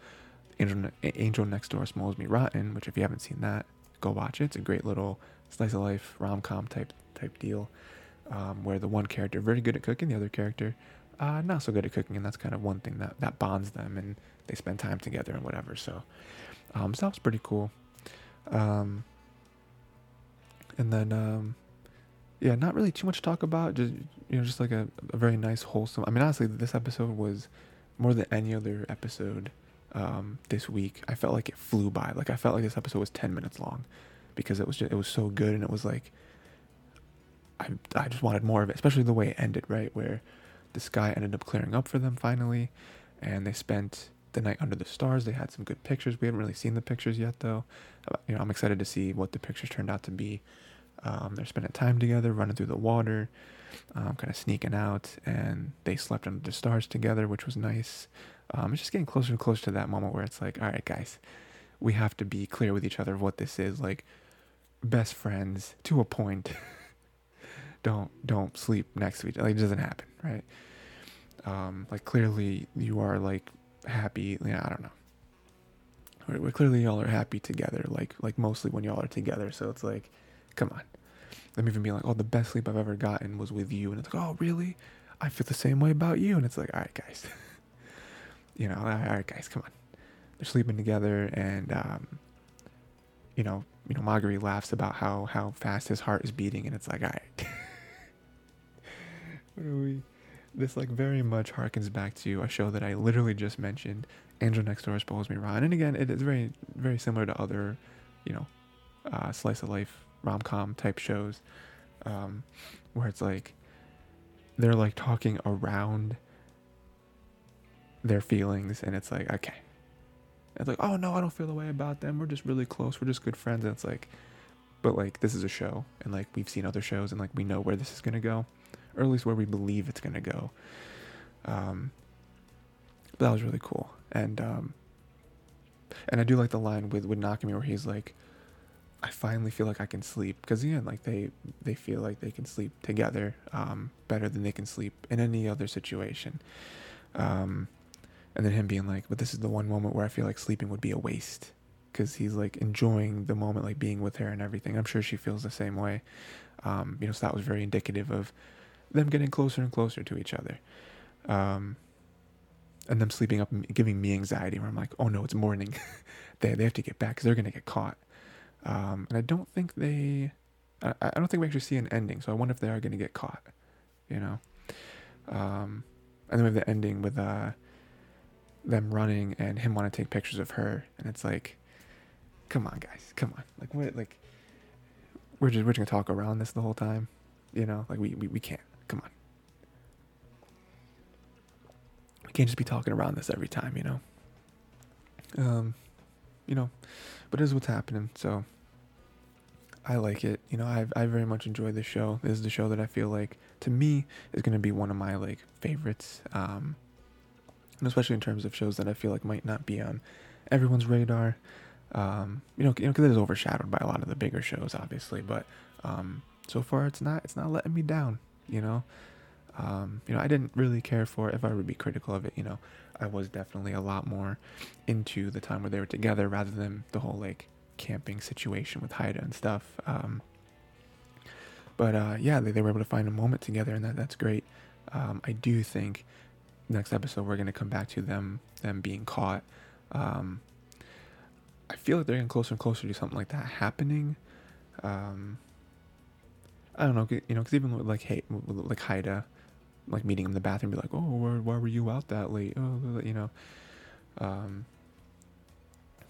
Angel, Angel Next Door Spoils Me Rotten, which if you haven't seen that, go watch it. It's a great little slice of life rom com type type deal, um, where the one character very good at cooking, the other character uh, not so good at cooking, and that's kind of one thing that that bonds them, and they spend time together and whatever. So Um, so that was pretty cool. Um, and then um, yeah, not really too much to talk about. Just you know, just like a, a very nice, wholesome. I mean, honestly, this episode was more than any other episode um, this week. I felt like it flew by. Like I felt like this episode was ten minutes long because it was just it was so good and it was like I I just wanted more of it, especially the way it ended, right? Where the sky ended up clearing up for them finally, and they spent the night under the stars. They had some good pictures. We haven't really seen the pictures yet, though. Uh, you know, I'm excited to see what the pictures turned out to be. Um, they're spending time together, running through the water, um, kind of sneaking out, and they slept under the stars together, which was nice. Um, it's just getting closer and closer to that moment where it's like, all right, guys, we have to be clear with each other of what this is. Like, best friends to a point. [LAUGHS] don't don't sleep next to each other. Like, it doesn't happen, right? Um, like clearly you are like happy. Yeah, I don't know. We're, clearly y'all are happy together. Like like mostly when y'all are together. So it's like, come on. Them even being like, oh, the best sleep I've ever gotten was with you, and it's like, oh, really? I feel the same way about you, and it's like, all right, guys. [LAUGHS] you know, all right, guys, come on. They're sleeping together, and um, you know, you know, Magari laughs about how how fast his heart is beating, and it's like, all right. what are we? this like very much harkens back to a show that I literally just mentioned, Angel Next Door Spoils Me Rotten. And again, it is very very similar to other, you know, uh, slice of life rom com type shows, um, where it's like they're like talking around their feelings, and it's like okay, it's like oh no, I don't feel the way about them. We're just really close. We're just good friends. And it's like, but like this is a show, and like we've seen other shows, and like we know where this is gonna go or at least where we believe it's going to go. Um, but that was really cool. And um, and I do like the line with with Nakami where he's like, I finally feel like I can sleep because again, like they they feel like they can sleep together um, better than they can sleep in any other situation. Um, and then him being like, but this is the one moment where I feel like sleeping would be a waste because he's like enjoying the moment, like being with her and everything. I'm sure she feels the same way. Um, you know, so that was very indicative of them getting closer and closer to each other. Um, and them sleeping up giving me anxiety where I'm like, oh no, it's morning. [LAUGHS] they, they have to get back because they're to get caught. Um, and I don't think they, I, I don't think we actually see an ending. So I wonder if they are to get caught, you know? Um, and then we have the ending with, uh, them running and him want to take pictures of her. And it's like, come on guys, come on. Like what, like we're just, we're just to talk around this the whole time. You know, like we, we, we can't. Come on. We can't just be talking around this every time, you know. Um, you know, but it is what's happening. So I like it. You know, I I very much enjoy this show. This is the show that I feel like to me is going to be one of my like favorites. Um, and especially in terms of shows that I feel like might not be on everyone's radar. Um, you know, you know, because it is overshadowed by a lot of the bigger shows, obviously. But um, so far, it's not it's not letting me down you know. Um, you know, I didn't really care for if I would be critical of it, you know, I was definitely a lot more into the time where they were together rather than the whole like camping situation with Haida and stuff. Um, but uh, yeah, they, they were able to find a moment together, and that that's great. Um, I do think next episode we're gonna come back to them them being caught. Um, I feel like they're getting closer and closer to something like that happening. Um, I don't know, you know, because even with like hey, like Haida, like meeting him in the bathroom, be like, oh, why, why were you out that late? Oh, you know, um,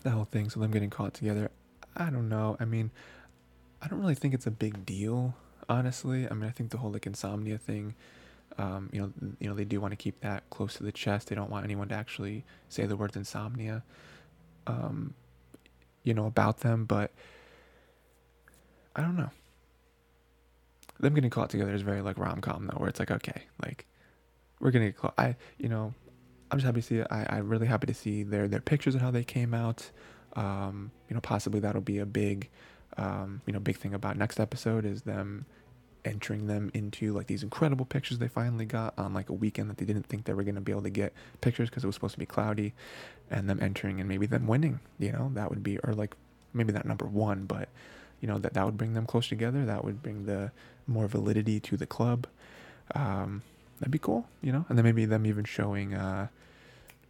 the whole thing. So them getting caught together, I don't know. I mean, I don't really think it's a big deal, honestly. I mean, I think the whole like insomnia thing, um, you know, you know, they do want to keep that close to the chest. They don't want anyone to actually say the words insomnia, um, you know, about them. But I don't know them getting caught together is very like rom com though, where it's like okay, like we're gonna get caught. I you know, I'm just happy to see. I I'm really happy to see their their pictures and how they came out. Um, you know, possibly that'll be a big, um, you know, big thing about next episode is them entering them into like these incredible pictures they finally got on like a weekend that they didn't think they were going to be able to get pictures because it was supposed to be cloudy and them entering and maybe them winning you know that would be or like maybe not number one but you know that that would bring them close together that would bring the more validity to the club um, that'd be cool you know and then maybe them even showing uh,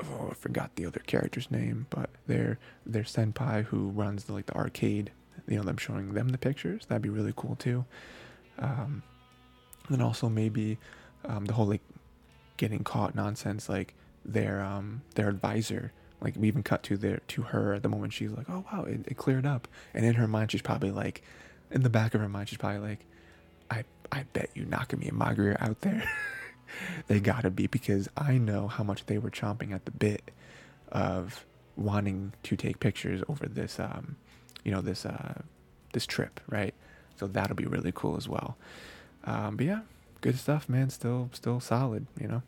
oh, I forgot the other character's name, but their their senpai who runs the, like the arcade. You know, them showing them the pictures. That'd be really cool too. Um, and then also maybe um, the whole like getting caught nonsense, like their um their advisor. Like we even cut to their to her at the moment she's like, oh wow, it, it cleared up, and in her mind she's probably like, in the back of her mind she's probably like, I I bet you Nakami and Magari are out there. [LAUGHS] they gotta be because I know how much they were chomping at the bit of wanting to take pictures over this um you know this uh this trip right so that'll be really cool as well. Um but yeah good stuff man. Still still solid you know?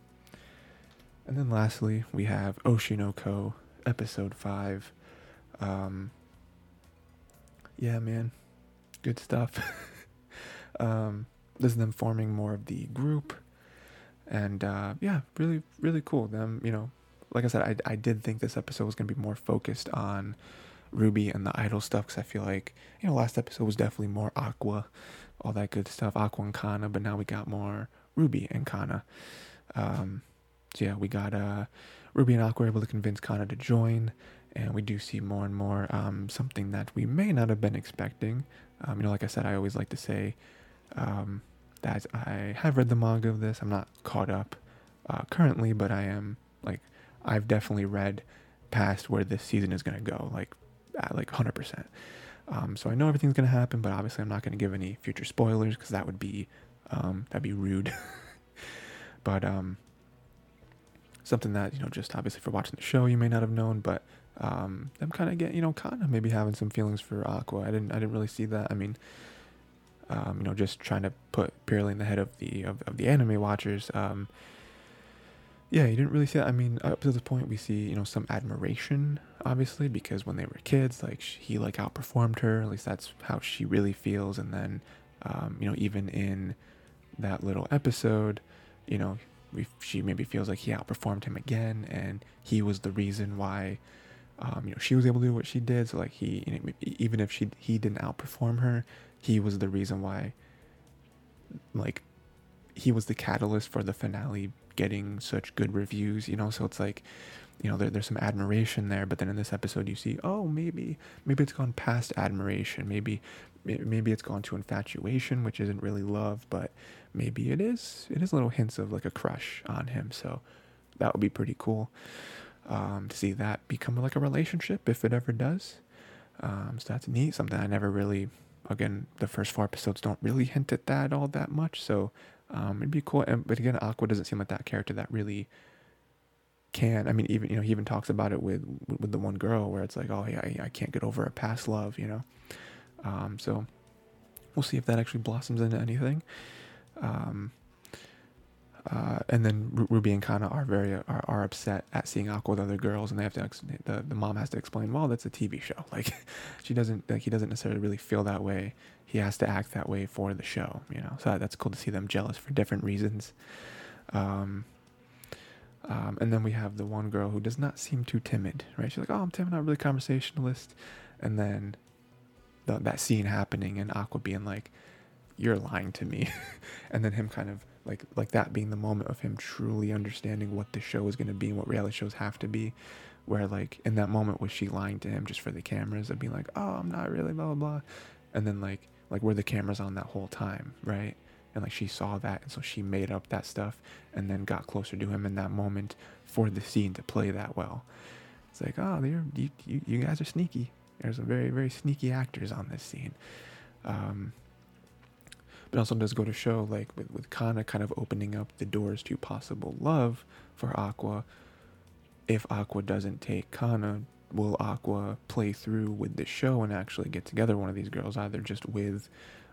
And then lastly we have Oshi no Ko episode 5 um yeah man. Good stuff. [LAUGHS] Um this is them forming more of the group. And uh, yeah, really, really cool. Them, you know, like I said, I, I did think this episode was gonna be more focused on Ruby and the idol stuff because I feel like you know last episode was definitely more Aqua, all that good stuff, Aqua and Kana, but now we got more Ruby and Kana. Um, so yeah, we got uh, Ruby and Aqua able to convince Kana to join, and we do see more and more um, something that we may not have been expecting. Um, you know, like I said, I always like to say. Um, that I have read the manga of this. I'm not caught up uh, currently, but I am like I've definitely read past where this season is gonna go, like at like 100%. Um, so I know everything's gonna happen, but obviously I'm not gonna give any future spoilers because that would be um, that'd be rude. [LAUGHS] but um, something that you know, just obviously for watching the show, you may not have known, but um, I'm kind of getting you know, kind of maybe having some feelings for Aqua. I didn't I didn't really see that. I mean, um, you know, just trying to put purely in the head of the of, of the anime watchers. Um, yeah, you didn't really see that. I mean, up to this point, we see you know some admiration, obviously, because when they were kids, like he like outperformed her. At least that's how she really feels. And then, um, you know, even in that little episode, you know, we, she maybe feels like he outperformed him again, and he was the reason why. Um, you know, she was able to do what she did. So like he, you know, even if she he didn't outperform her, he was the reason why like he was the catalyst for the finale getting such good reviews you know so it's like you know there, there's some admiration there but then in this episode you see oh maybe maybe it's gone past admiration. Maybe maybe it's gone to infatuation which isn't really love but maybe it is it is little hints of like a crush on him. So that would be pretty cool um, to see that become like a relationship if it ever does. Um, so that's neat. Something i never really again, the first four episodes don't really hint at that all that much. So um, it'd be cool. But again, Aqua doesn't seem like that character that really can. I mean, even you know, he even talks about it with with the one girl where it's like, oh yeah, I, I can't get over a past love, you know. Um, so we'll see if that actually blossoms into anything. Um, uh, and then Ruby and Kana are very are, are upset at seeing Aqua with other girls, and they have to the the mom has to explain. Well, that's a TV show. [LAUGHS] Like she doesn't like he doesn't necessarily really feel that way. He has to act that way for the show, you know. So that's cool to see them jealous for different reasons. Um, um, and then we have the one girl who does not seem too timid, right? She's like, "Oh, I'm timid, not really conversationalist," and then the, that scene happening and Aqua being like, "You're lying to me," [LAUGHS] and then him kind of like like that being the moment of him truly understanding what the show is going to be and what reality shows have to be where like in that moment was she lying to him just for the cameras and being like oh i'm not really blah blah blah and then like like were the cameras on that whole time right? And like she saw that and so she made up that stuff and then got closer to him in that moment for the scene to play that well. It's like oh they're you, you, you guys are sneaky. There's some very very sneaky actors on this scene. Um, but also does go to show like with, with Kana kind of opening up the doors to possible love for Aqua. If Aqua doesn't take Kana, will Aqua play through with the show and actually get together one of these girls, either just with,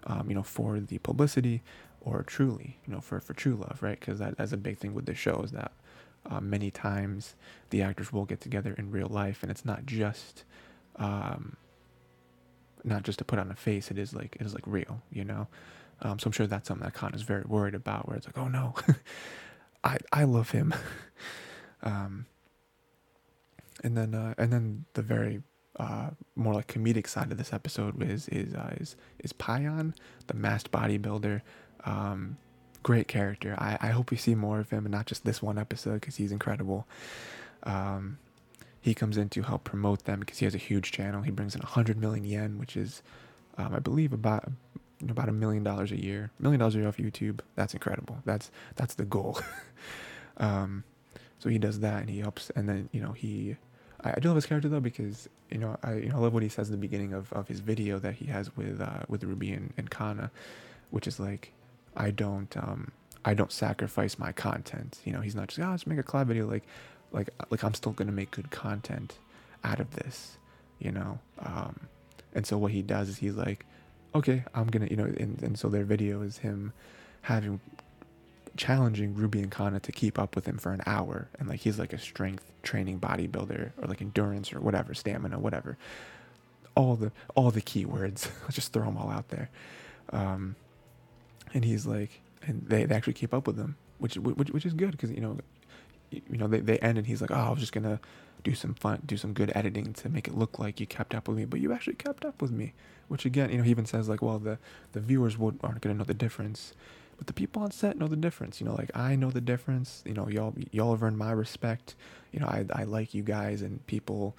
um, you know, for the publicity or truly, you know, for, for true love, right? Because that, that's a big thing with the show is that uh, many times the actors will get together in real life and it's not just, um, not just to put on a face, it is like, it is like real, you know? Um, so I'm sure that's something that Kana is very worried about, where it's like, oh no, [LAUGHS] I I love him. [LAUGHS] um, and then uh, and then the very uh, more like comedic side of this episode is is uh, is is Pieyon, the masked bodybuilder. Um, great character. I, I hope we see more of him and not just this one episode because he's incredible. Um, he comes in to help promote them because he has a huge channel. He brings in 100 million yen, which is, um, I believe, about about a million dollars a year. Million dollars a year off YouTube. That's incredible. That's that's the goal. [LAUGHS] um, so he does that, and he helps, and then you know he. I, I do love his character though because you know I you know I love what he says in the beginning of, of his video that he has with uh, with Ruby and, and Kana, which is like, I don't um I don't sacrifice my content. You know, he's not just oh let's make a collab video like like like I'm still gonna make good content out of this, you know. Um, and so what he does is he's like, okay, I'm gonna you know, and, and so their video is him having challenging Ruby and Kana to keep up with him for an hour, and like he's like a strength training bodybuilder or like endurance or whatever, stamina, whatever. All the all the keywords. [LAUGHS] Let's just throw them all out there. Um, and he's like, and they, they actually keep up with him, which which which is good because you know you know, they, they end and he's like, oh, I was just to do some fun, do some good editing to make it look like you kept up with me, but you actually kept up with me. Which again, you know, he even says like, well, the, the viewers would, aren't to know the difference, but the people on set know the difference. You know, like I know the difference, you know, y'all, y'all have earned my respect. You know, I, I like you guys and people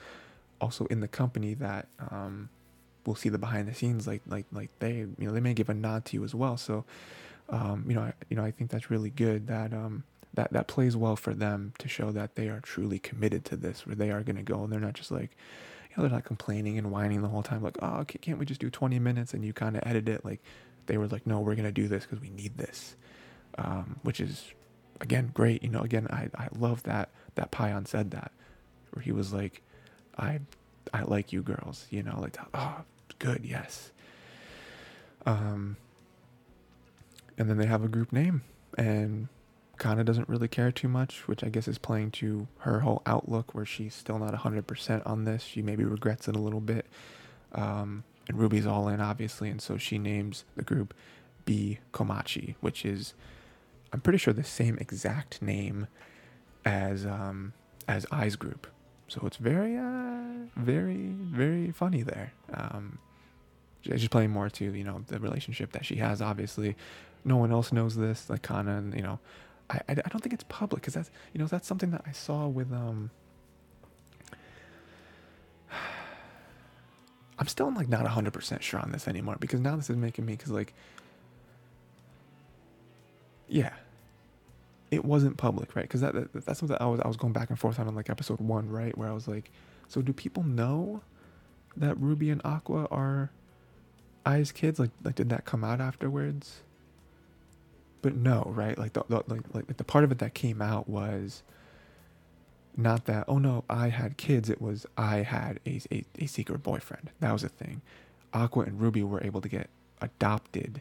also in the company that, um, will see the behind the scenes, like, like, like they, you know, they may give a nod to you as well. So, um, you know, I, you know, I think that's really good that, um, that that plays well for them to show that they are truly committed to this, where they are going to go and they're not just like, you know, they're not complaining and whining the whole time, like, oh, can't we just do 20 minutes and you kind of edit it? Like, they were like, no, we're going to do this because we need this, um, which is, again, great. You know, again, I, I love that, that Pieyon said that, where he was like, I, I like you girls, you know, like, oh, good, yes. Um, and then they have a group name and Kana doesn't really care too much, which I guess is playing to her whole outlook where she's still not 100% on this. She maybe regrets it a little bit. Um, and Ruby's all in, obviously, and so she names the group B Komachi, which is, I'm pretty sure, the same exact name as um, as Ai's group. So it's very, uh, very, very funny there. Um, playing more to you know the relationship that she has. Obviously, no one else knows this. Like Kana, and you know, I, I, don't think it's public because that's you know that's something that I saw with um. [SIGHS] I'm still like not 100% sure on this anymore because now this is making me because like yeah. It wasn't public right? Because that, that, that's something I was I was going back and forth on in like episode 1 right? Where I was like so do people know that Ruby and Aqua are Ai's kids? Like like did that come out afterwards but no, right? Like the, the like, like the part of it that came out was not that oh no I had kids. It was I had a a, a secret boyfriend. That was a thing. Aqua and Ruby were able to get adopted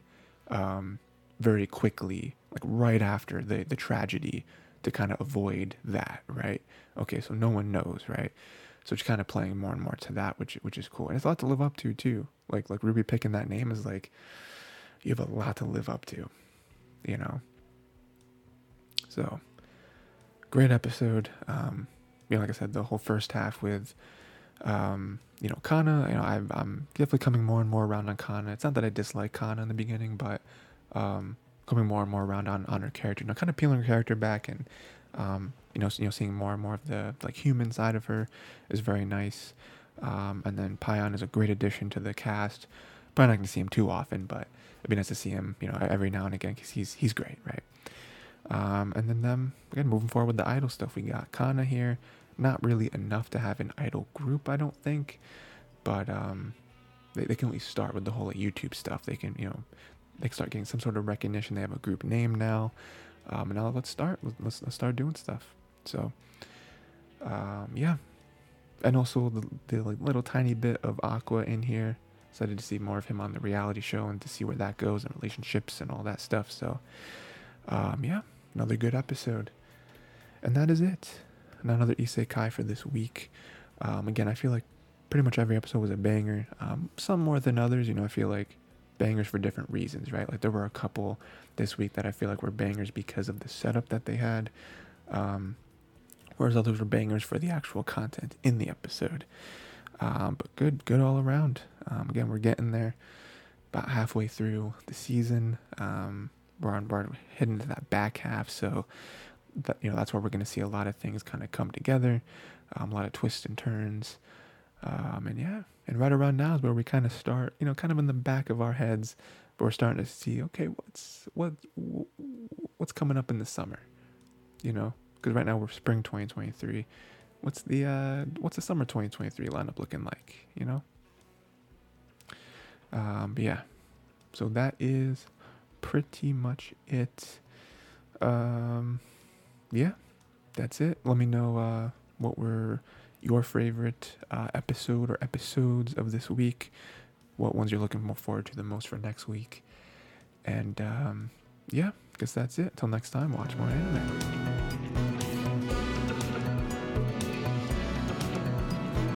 um, very quickly, like right after the the tragedy, to kind of avoid that, right? Okay, so no one knows, right? So it's kind of playing more and more to that, which which is cool, and it's a lot to live up to too. Like like Ruby picking that name is like you have a lot to live up to you know. So, great episode. Um, you know, like I said, the whole first half with, um, you know, Kana. You know, i am definitely coming more and more around on Kana. It's not that I dislike Kana in the beginning, but um, coming more and more around on on her character. You know, kind of peeling her character back and, um, you know, you know, seeing more and more of the like human side of her is very nice. Um, and then Pieyon is a great addition to the cast. Probably not going to see him too often, but it'd be nice to see him, you know, every now and again because he's he's great, right? Um, and then them again moving forward with the idol stuff. We got Kana here, not really enough to have an idol group, I don't think, but um, they they can at least start with the whole like, YouTube stuff. They can you know they can start getting some sort of recognition. They have a group name now, um, and now let's start let's let's start doing stuff. So um, yeah, and also the the little tiny bit of Aqua in here excited to see more of him on the reality show and to see where that goes and relationships and all that stuff. So, um, yeah, another good episode. And that is it. Another isekai for this week. Um, again, I feel like pretty much every episode was a banger. Um, some more than others. You know, I feel like bangers for different reasons, right? Like there were a couple this week that I feel like were bangers because of the setup that they had. Um, whereas others were bangers for the actual content in the episode. Um, but good, good all around. Um, again, we're getting there. About halfway through the season, um, we're on we're heading to that back half. So that you know that's where we're going to see a lot of things kind of come together, um, a lot of twists and turns, um, and yeah, and right around now is where we kind of start, you know, kind of in the back of our heads, but we're starting to see, okay, what's what what's coming up in the summer, you know, because right now we're spring 2023. What's the uh, what's the summer 2023 lineup looking like, you know? Um, but yeah, so that is pretty much it. Um, yeah, that's it. Let me know uh, what were your favorite uh, episode or episodes of this week. What ones you're looking more forward to the most for next week. And um, yeah, guess that's it. Until next time, watch more anime.